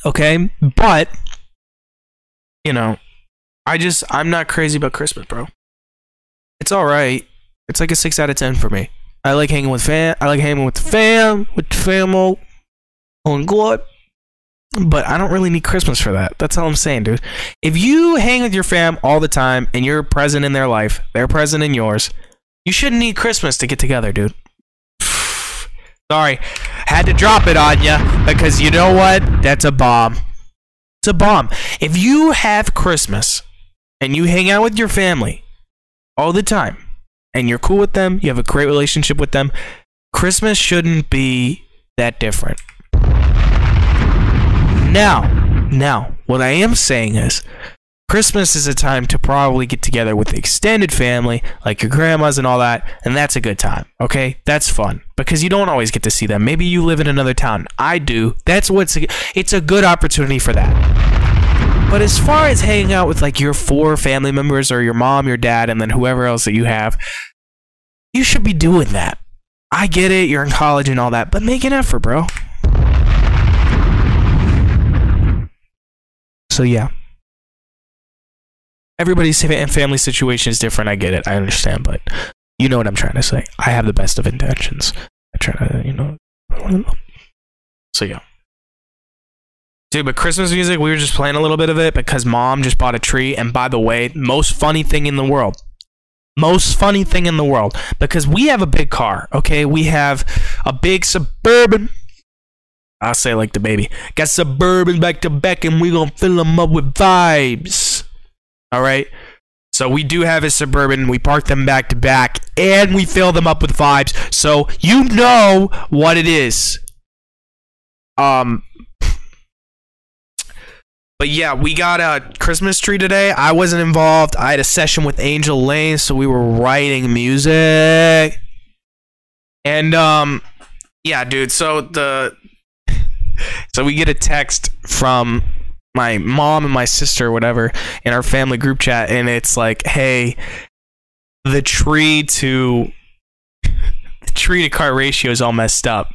Okay, but you know, I just I'm not crazy about Christmas, bro. It's all right. It's like a six out of ten for me. I like hanging with fam. I like hanging with the fam, with famo, on God. But I don't really need Christmas for that. That's all I'm saying, dude. If you hang with your fam all the time and you're present in their life, they're present in yours, you shouldn't need Christmas to get together, dude. Sorry, had to drop it on you because you know what? That's a bomb. It's a bomb. If you have Christmas and you hang out with your family all the time and you're cool with them, you have a great relationship with them, Christmas shouldn't be that different. Now, now, what I am saying is Christmas is a time to probably get together with the extended family, like your grandmas and all that, and that's a good time. Okay, that's fun because you don't always get to see them. Maybe you live in another town. I do. That's what's it's a good opportunity for that. But as far as hanging out with like your four family members or your mom, your dad, and then whoever else that you have, you should be doing that. I get it, you're in college and all that, but make an effort, bro. So yeah. Everybody's fa- family situation is different. I get it. I understand, but you know what I'm trying to say. I have the best of intentions. I try to, you know. So yeah. Dude, but Christmas music, we were just playing a little bit of it because mom just bought a tree. And by the way, most funny thing in the world. Most funny thing in the world. Because we have a big car, okay? We have a big suburban. I'll say like the baby. Got suburban back to back, and we gonna fill them up with vibes. All right. So we do have a suburban. We park them back to back, and we fill them up with vibes. So you know what it is. Um. But yeah, we got a Christmas tree today. I wasn't involved. I had a session with Angel Lane, so we were writing music. And um yeah, dude, so the so we get a text from my mom and my sister or whatever in our family group chat and it's like, "Hey, the tree to the tree to car ratio is all messed up."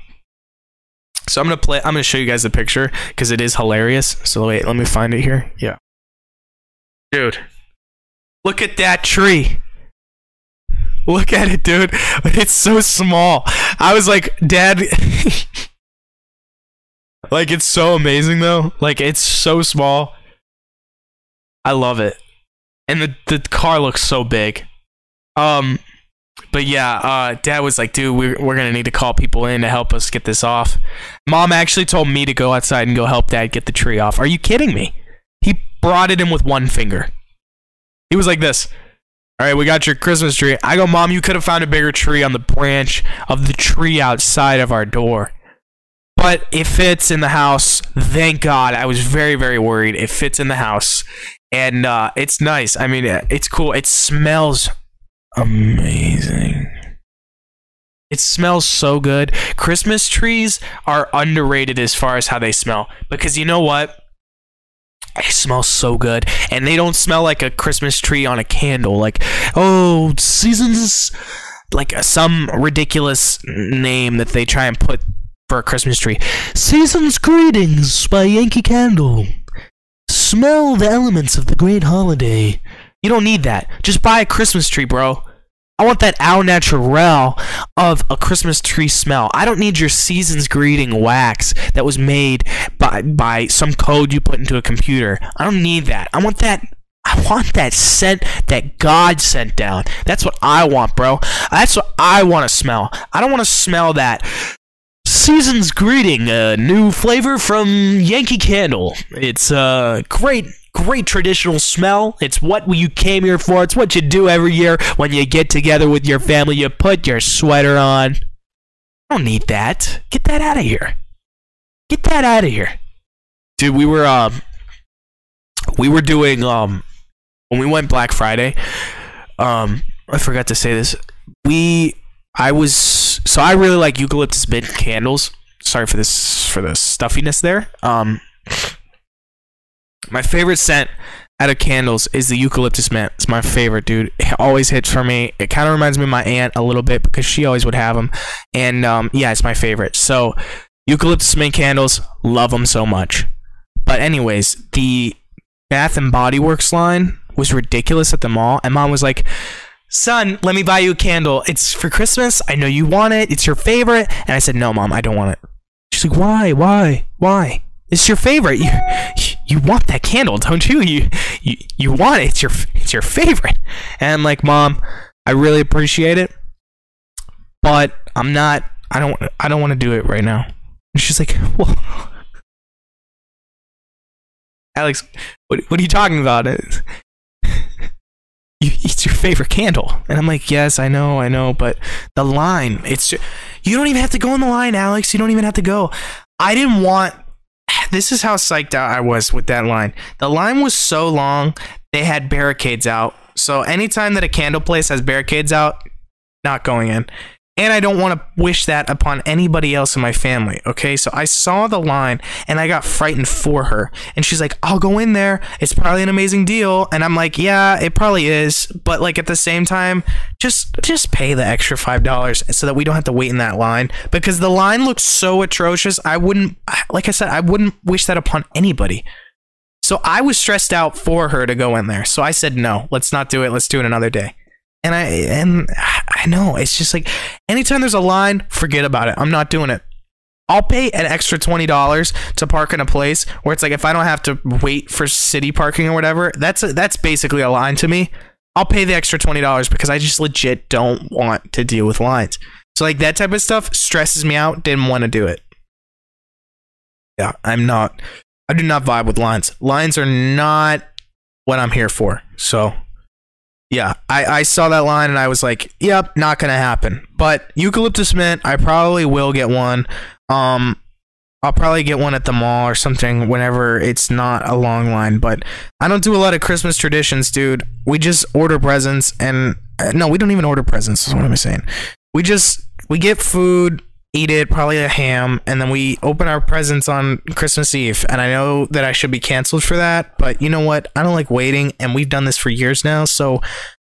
So I'm gonna play. I'm gonna show you guys the picture because it is hilarious. So wait, let me find it here. Yeah, dude, look at that tree. Look at it, dude. It's so small. I was like, Dad. like it's so amazing though. Like it's so small. I love it, and the the car looks so big. Um, but yeah, uh, dad was like, dude, we're, we're gonna need to call people in to help us get this off. Mom actually told me to go outside and go help dad get the tree off. Are you kidding me? He brought it in with one finger. He was like this. All right, we got your Christmas tree. I go, Mom, you could have found a bigger tree on the branch of the tree outside of our door. But it fits in the house. Thank God. I was very, very worried. It fits in the house. And uh, it's nice. I mean, it's cool. It smells amazing. It smells so good. Christmas trees are underrated as far as how they smell because you know what? They smell so good, and they don't smell like a Christmas tree on a candle. Like, oh, seasons, like uh, some ridiculous name that they try and put for a Christmas tree. Seasons greetings by Yankee Candle. Smell the elements of the great holiday. You don't need that. Just buy a Christmas tree, bro. I want that au naturel of a Christmas tree smell. I don't need your season's greeting wax that was made by by some code you put into a computer. I don't need that. I want that I want that scent that God sent down. That's what I want, bro. That's what I want to smell. I don't want to smell that season's greeting, a new flavor from Yankee Candle. It's a great great traditional smell. It's what you came here for. It's what you do every year when you get together with your family. You put your sweater on. I don't need that. Get that out of here. Get that out of here. Dude, we were um we were doing um when we went Black Friday, um I forgot to say this. We I was so I really like eucalyptus mint candles. Sorry for this for the stuffiness there. Um my favorite scent out of candles is the eucalyptus mint. It's my favorite, dude. It always hits for me. It kind of reminds me of my aunt a little bit because she always would have them. And um, yeah, it's my favorite. So eucalyptus mint candles, love them so much. But anyways, the Bath and Body Works line was ridiculous at the mall, and mom was like, "Son, let me buy you a candle. It's for Christmas. I know you want it. It's your favorite." And I said, "No, mom, I don't want it." She's like, "Why? Why? Why?" It's your favorite. You, you want that candle, don't you? You, you, you want it. It's your, it's your favorite. And I'm like, mom, I really appreciate it, but I'm not, I don't I don't want to do it right now. And she's like, well, Alex, what what are you talking about? It's, you, it's your favorite candle, and I'm like, yes, I know, I know, but the line, it's ju- you don't even have to go in the line, Alex. You don't even have to go. I didn't want. This is how psyched out I was with that line. The line was so long, they had barricades out. So anytime that a candle place has barricades out, not going in. And I don't want to wish that upon anybody else in my family. Okay. So I saw the line and I got frightened for her. And she's like, I'll go in there. It's probably an amazing deal. And I'm like, yeah, it probably is. But like at the same time, just just pay the extra five dollars so that we don't have to wait in that line. Because the line looks so atrocious. I wouldn't like I said, I wouldn't wish that upon anybody. So I was stressed out for her to go in there. So I said, no, let's not do it. Let's do it another day. And I and I know it's just like anytime there's a line, forget about it. I'm not doing it. I'll pay an extra twenty dollars to park in a place where it's like if I don't have to wait for city parking or whatever, that's a, that's basically a line to me. I'll pay the extra twenty dollars because I just legit don't want to deal with lines. So like that type of stuff stresses me out. Didn't want to do it. Yeah, I'm not. I do not vibe with lines. Lines are not what I'm here for. So yeah, I, I saw that line and I was like, yep, not gonna happen. But eucalyptus mint, I probably will get one. Um, I'll probably get one at the mall or something whenever it's not a long line. But I don't do a lot of Christmas traditions, dude. We just order presents and uh, no, we don't even order presents. What I'm saying. We just we get food, eat it, probably a ham, and then we open our presents on Christmas Eve. And I know that I should be canceled for that, but you know what? I don't like waiting, and we've done this for years now, so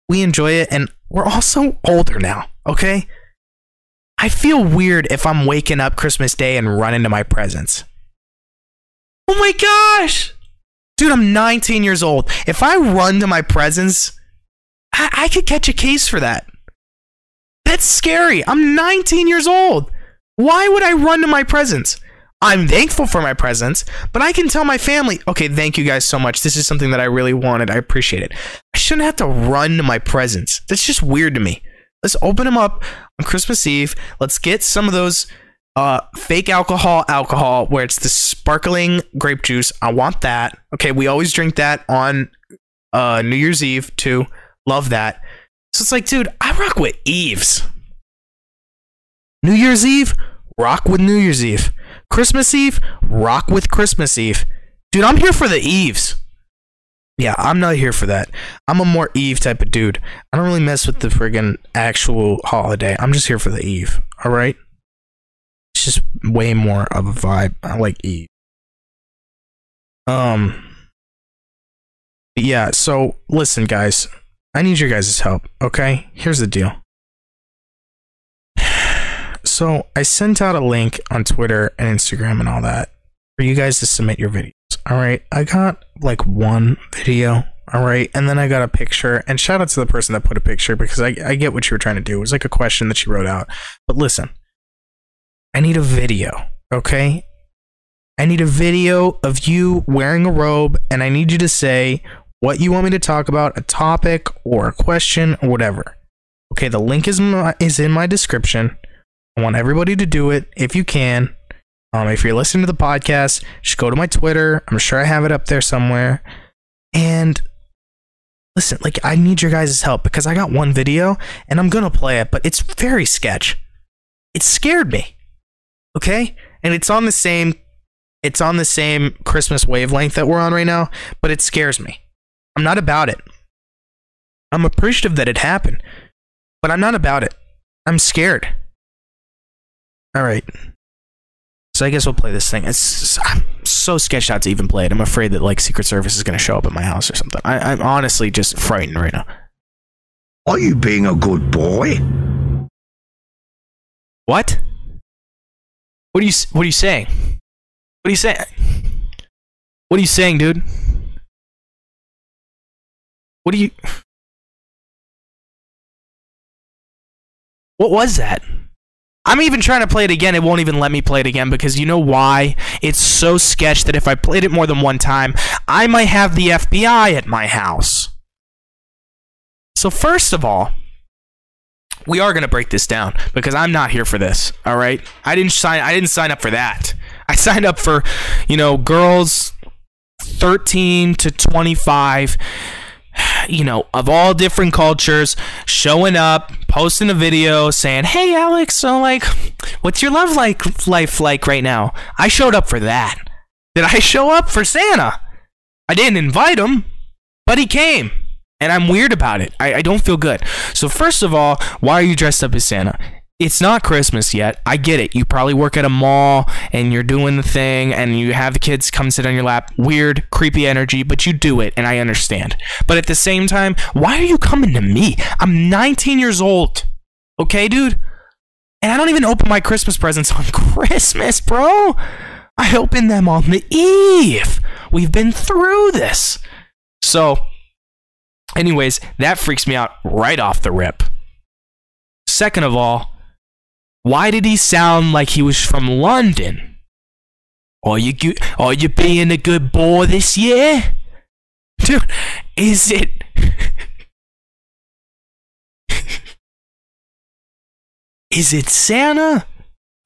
we enjoy it. And we're also older now, okay? I feel weird if I'm waking up Christmas Day and running to my presents. Oh my gosh! Dude, I'm 19 years old. If I run to my presents, I, I could catch a case for that. That's scary. I'm 19 years old. Why would I run to my presents? I'm thankful for my presents, but I can tell my family, okay, thank you guys so much. This is something that I really wanted. I appreciate it. I shouldn't have to run to my presents. That's just weird to me. Let's open them up on Christmas Eve. Let's get some of those uh, fake alcohol alcohol where it's the sparkling grape juice. I want that. Okay, we always drink that on uh, New Year's Eve too. Love that. So it's like, dude, I rock with Eves. New Year's Eve, rock with New Year's Eve. Christmas Eve, rock with Christmas Eve. Dude, I'm here for the Eves. Yeah, I'm not here for that. I'm a more Eve type of dude. I don't really mess with the friggin' actual holiday. I'm just here for the Eve. All right? It's just way more of a vibe. I like Eve. Um. Yeah, so listen, guys. I need your guys' help, okay? Here's the deal. So I sent out a link on Twitter and Instagram and all that for you guys to submit your videos. All right. I got like one video. All right. And then I got a picture. And shout out to the person that put a picture because I, I get what you were trying to do. It was like a question that she wrote out. But listen, I need a video. Okay. I need a video of you wearing a robe and I need you to say what you want me to talk about, a topic or a question or whatever. Okay. The link is, my, is in my description. I want everybody to do it if you can. Um, if you're listening to the podcast, just go to my Twitter. I'm sure I have it up there somewhere. And listen, like I need your guys' help because I got one video and I'm gonna play it, but it's very sketch. It scared me. Okay? And it's on the same it's on the same Christmas wavelength that we're on right now, but it scares me. I'm not about it. I'm appreciative that it happened, but I'm not about it. I'm scared. All right. So I guess we'll play this thing. It's I'm so sketched out to even play it. I'm afraid that like Secret Service is going to show up at my house or something. I, I'm honestly just frightened right now. Are you being a good boy? What? What are you What are you saying? What are you saying? What are you saying, dude? What are you? What was that? I'm even trying to play it again. It won't even let me play it again because you know why? It's so sketch that if I played it more than one time, I might have the FBI at my house. So, first of all, we are gonna break this down because I'm not here for this. All right, I didn't sign. I didn't sign up for that. I signed up for, you know, girls 13 to 25 you know, of all different cultures, showing up, posting a video saying, "Hey, Alex, so like, what's your love like life like right now?" I showed up for that. Did I show up for Santa? I didn't invite him, but he came, and I'm weird about it. I, I don't feel good. So first of all, why are you dressed up as Santa? It's not Christmas yet. I get it. You probably work at a mall and you're doing the thing and you have the kids come sit on your lap. Weird, creepy energy, but you do it and I understand. But at the same time, why are you coming to me? I'm 19 years old. Okay, dude? And I don't even open my Christmas presents on Christmas, bro. I open them on the eve. We've been through this. So, anyways, that freaks me out right off the rip. Second of all, why did he sound like he was from London? Are you go- are you being a good boy this year? Dude, is it Is it Santa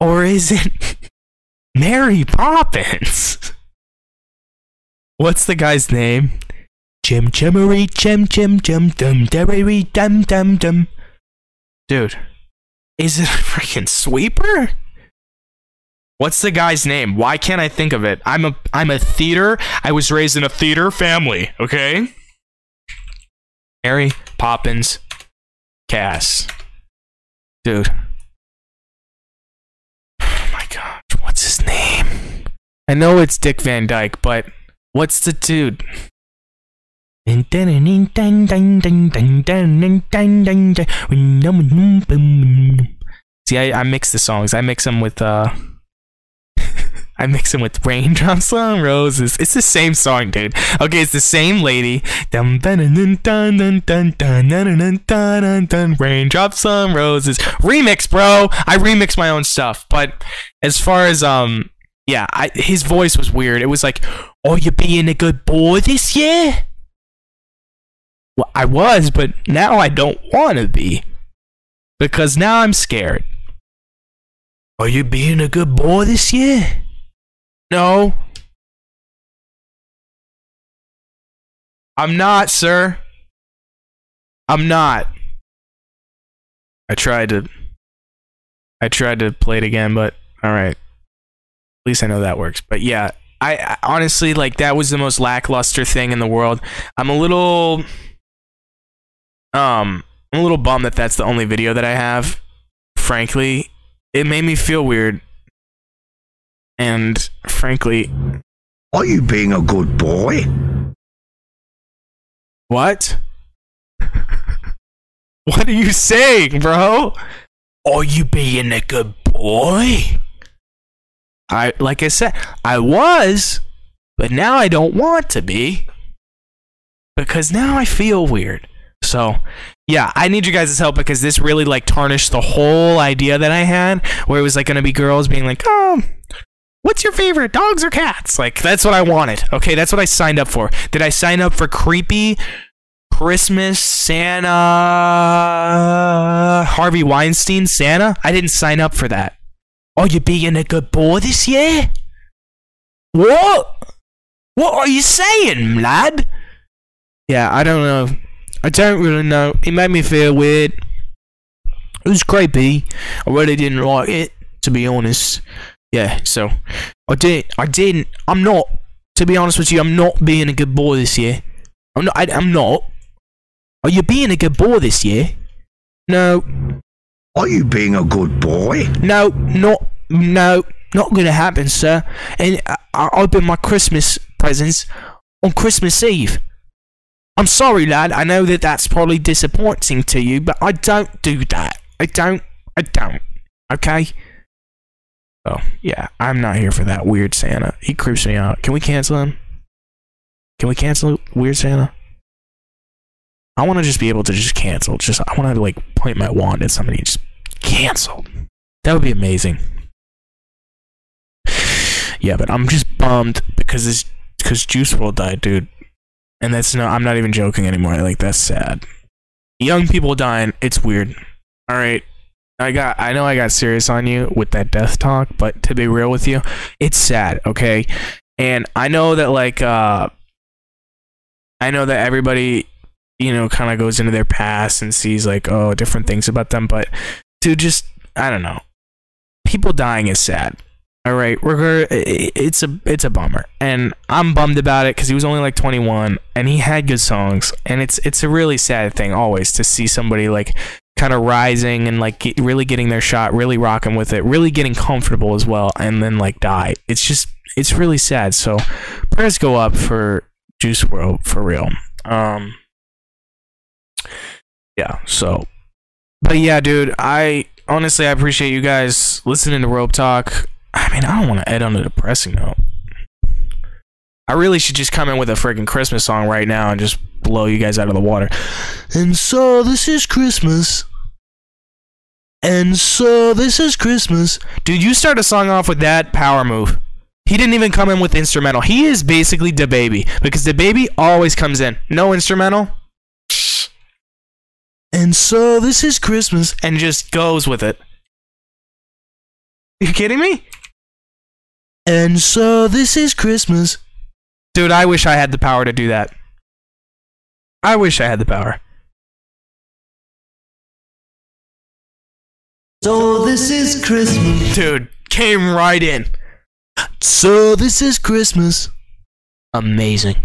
or is it Mary Poppins? What's the guy's name? Chim chimmery chim chim chim dum derry dum dum dum. Dude, is it a freaking sweeper? What's the guy's name? Why can't I think of it? I'm a I'm a theater. I was raised in a theater family, okay? Mary Poppins Cass. Dude. Oh my gosh, what's his name? I know it's Dick Van Dyke, but what's the dude? See, I, I mix the songs. I mix them with uh, I mix them with raindrops on roses. It's the same song, dude. Okay, it's the same lady. Raindrops on roses. Remix, bro. I remix my own stuff. But as far as um, yeah, I, his voice was weird. It was like, "Are you being a good boy this year?" Well, I was, but now I don't want to be. Because now I'm scared. Are you being a good boy this year? No. I'm not, sir. I'm not. I tried to I tried to play it again, but all right. At least I know that works. But yeah, I, I honestly like that was the most lackluster thing in the world. I'm a little um I'm a little bummed that that's the only video that I have. Frankly, it made me feel weird. And frankly, Are you being a good boy? what? what are you saying, bro? Are you being a good boy? I like I said, I was, but now I don't want to be. Because now I feel weird. So, yeah, I need you guys' help because this really like tarnished the whole idea that I had where it was like going to be girls being like, "Oh, what's your favorite, dogs or cats?" Like that's what I wanted. Okay, that's what I signed up for. Did I sign up for creepy Christmas Santa Harvey Weinstein Santa? I didn't sign up for that. Are you being a good boy this year? What? What are you saying, lad? Yeah, I don't know. I don't really know. It made me feel weird. It was creepy. I really didn't like it, to be honest. Yeah, so I didn't. I didn't. I'm not. To be honest with you, I'm not being a good boy this year. I'm not. I, I'm not. Are you being a good boy this year? No. Are you being a good boy? No. Not. No. Not gonna happen, sir. And I, I open my Christmas presents on Christmas Eve. I'm sorry, lad. I know that that's probably disappointing to you, but I don't do that. I don't. I don't. Okay? Oh, yeah. I'm not here for that weird Santa. He creeps me out. Can we cancel him? Can we cancel Weird Santa? I want to just be able to just cancel. Just I want to like point my wand at somebody and just cancel. That would be amazing. Yeah, but I'm just bummed because this because Juice WRLD died, dude. And that's no I'm not even joking anymore. Like that's sad. Young people dying, it's weird. All right. I got I know I got serious on you with that death talk, but to be real with you, it's sad, okay? And I know that like uh I know that everybody, you know, kind of goes into their past and sees like oh, different things about them, but dude just I don't know. People dying is sad. All right, we're it's a it's a bummer, and I'm bummed about it because he was only like 21 and he had good songs, and it's it's a really sad thing always to see somebody like kind of rising and like get, really getting their shot, really rocking with it, really getting comfortable as well, and then like die. It's just it's really sad. So prayers go up for Juice WRLD for real. Um, yeah. So, but yeah, dude, I honestly I appreciate you guys listening to Robe Talk. I mean, I don't want to end on a depressing note. I really should just come in with a freaking Christmas song right now and just blow you guys out of the water. And so this is Christmas. And so this is Christmas. Dude, you start a song off with that power move. He didn't even come in with instrumental. He is basically the baby because the baby always comes in. No instrumental. And so this is Christmas and just goes with it. You kidding me? And so this is Christmas. Dude, I wish I had the power to do that. I wish I had the power. So this is Christmas. Dude, came right in. So this is Christmas. Amazing.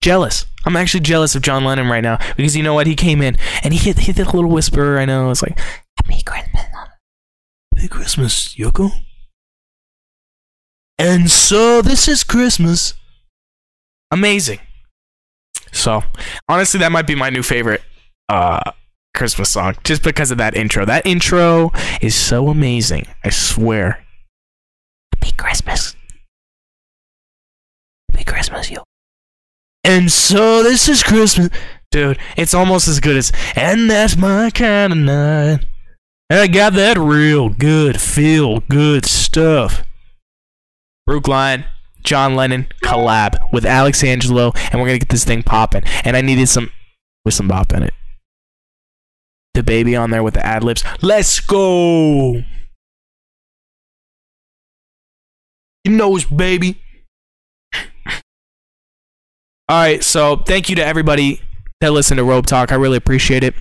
Jealous. I'm actually jealous of John Lennon right now because you know what? He came in and he hit, hit that little whisper. I know. It's like, Happy Christmas. Happy Christmas, Yoko. And so this is Christmas. Amazing. So, honestly, that might be my new favorite uh, Christmas song just because of that intro. That intro is so amazing. I swear. Happy Christmas. Happy Christmas, yo. And so this is Christmas. Dude, it's almost as good as And that's my kind of night. I got that real good, feel good stuff. Brookline, John Lennon collab with Alex Angelo, and we're gonna get this thing popping. And I needed some with some bop in it. The baby on there with the ad libs. Let's go. You know it's baby. All right, so thank you to everybody that listened to Robe Talk. I really appreciate it.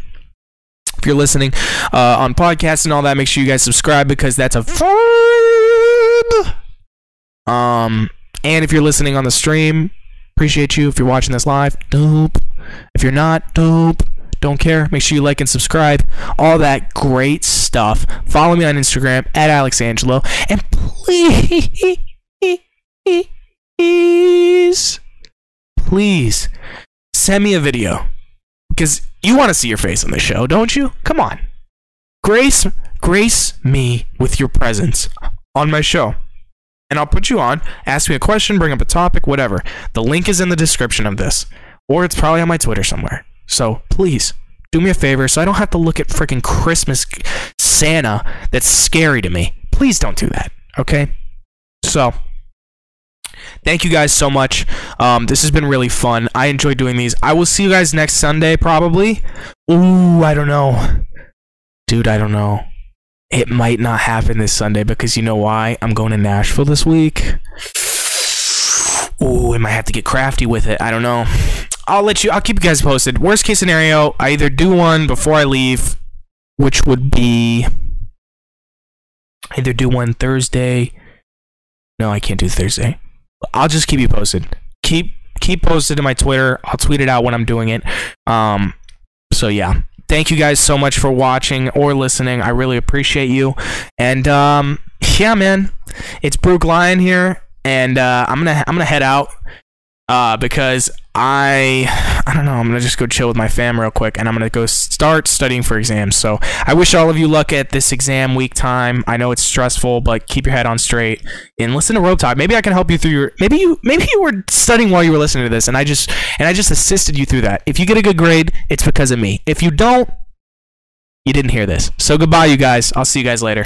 If you're listening uh, on podcasts and all that, make sure you guys subscribe because that's a vibe. Um, and if you're listening on the stream, appreciate you. If you're watching this live, dope. If you're not, dope. Don't care. Make sure you like and subscribe. All that great stuff. Follow me on Instagram at Alexangelo. And please, please send me a video because you want to see your face on the show, don't you? Come on, grace, grace me with your presence on my show, and I'll put you on. Ask me a question, bring up a topic, whatever. The link is in the description of this, or it's probably on my Twitter somewhere. So please do me a favor, so I don't have to look at freaking Christmas Santa that's scary to me. Please don't do that, okay? So thank you guys so much um, this has been really fun i enjoy doing these i will see you guys next sunday probably ooh i don't know dude i don't know it might not happen this sunday because you know why? I'm going to nashville this week. Ooh i might have to get crafty with it. I don't know. I'll let you i'll keep you guys posted. Worst case scenario i either do one before i leave which would be either do one thursday. No i can't do thursday. I'll just keep you posted. Keep keep posted to my Twitter. I'll tweet it out when I'm doing it. Um, so yeah, thank you guys so much for watching or listening. I really appreciate you. And um, yeah, man, it's Brooke Lyon here, and uh, I'm gonna I'm gonna head out uh, because I I don't know. I'm gonna just go chill with my fam real quick, and I'm gonna go start studying for exams. So I wish all of you luck at this exam week time. I know it's stressful, but keep your head on straight and listen to Robe Talk. Maybe I can help you through your. Maybe you maybe you were studying while you were listening to this, and I just and I just assisted you through that. If you get a good grade, it's because of me. If you don't, you didn't hear this. So goodbye, you guys. I'll see you guys later.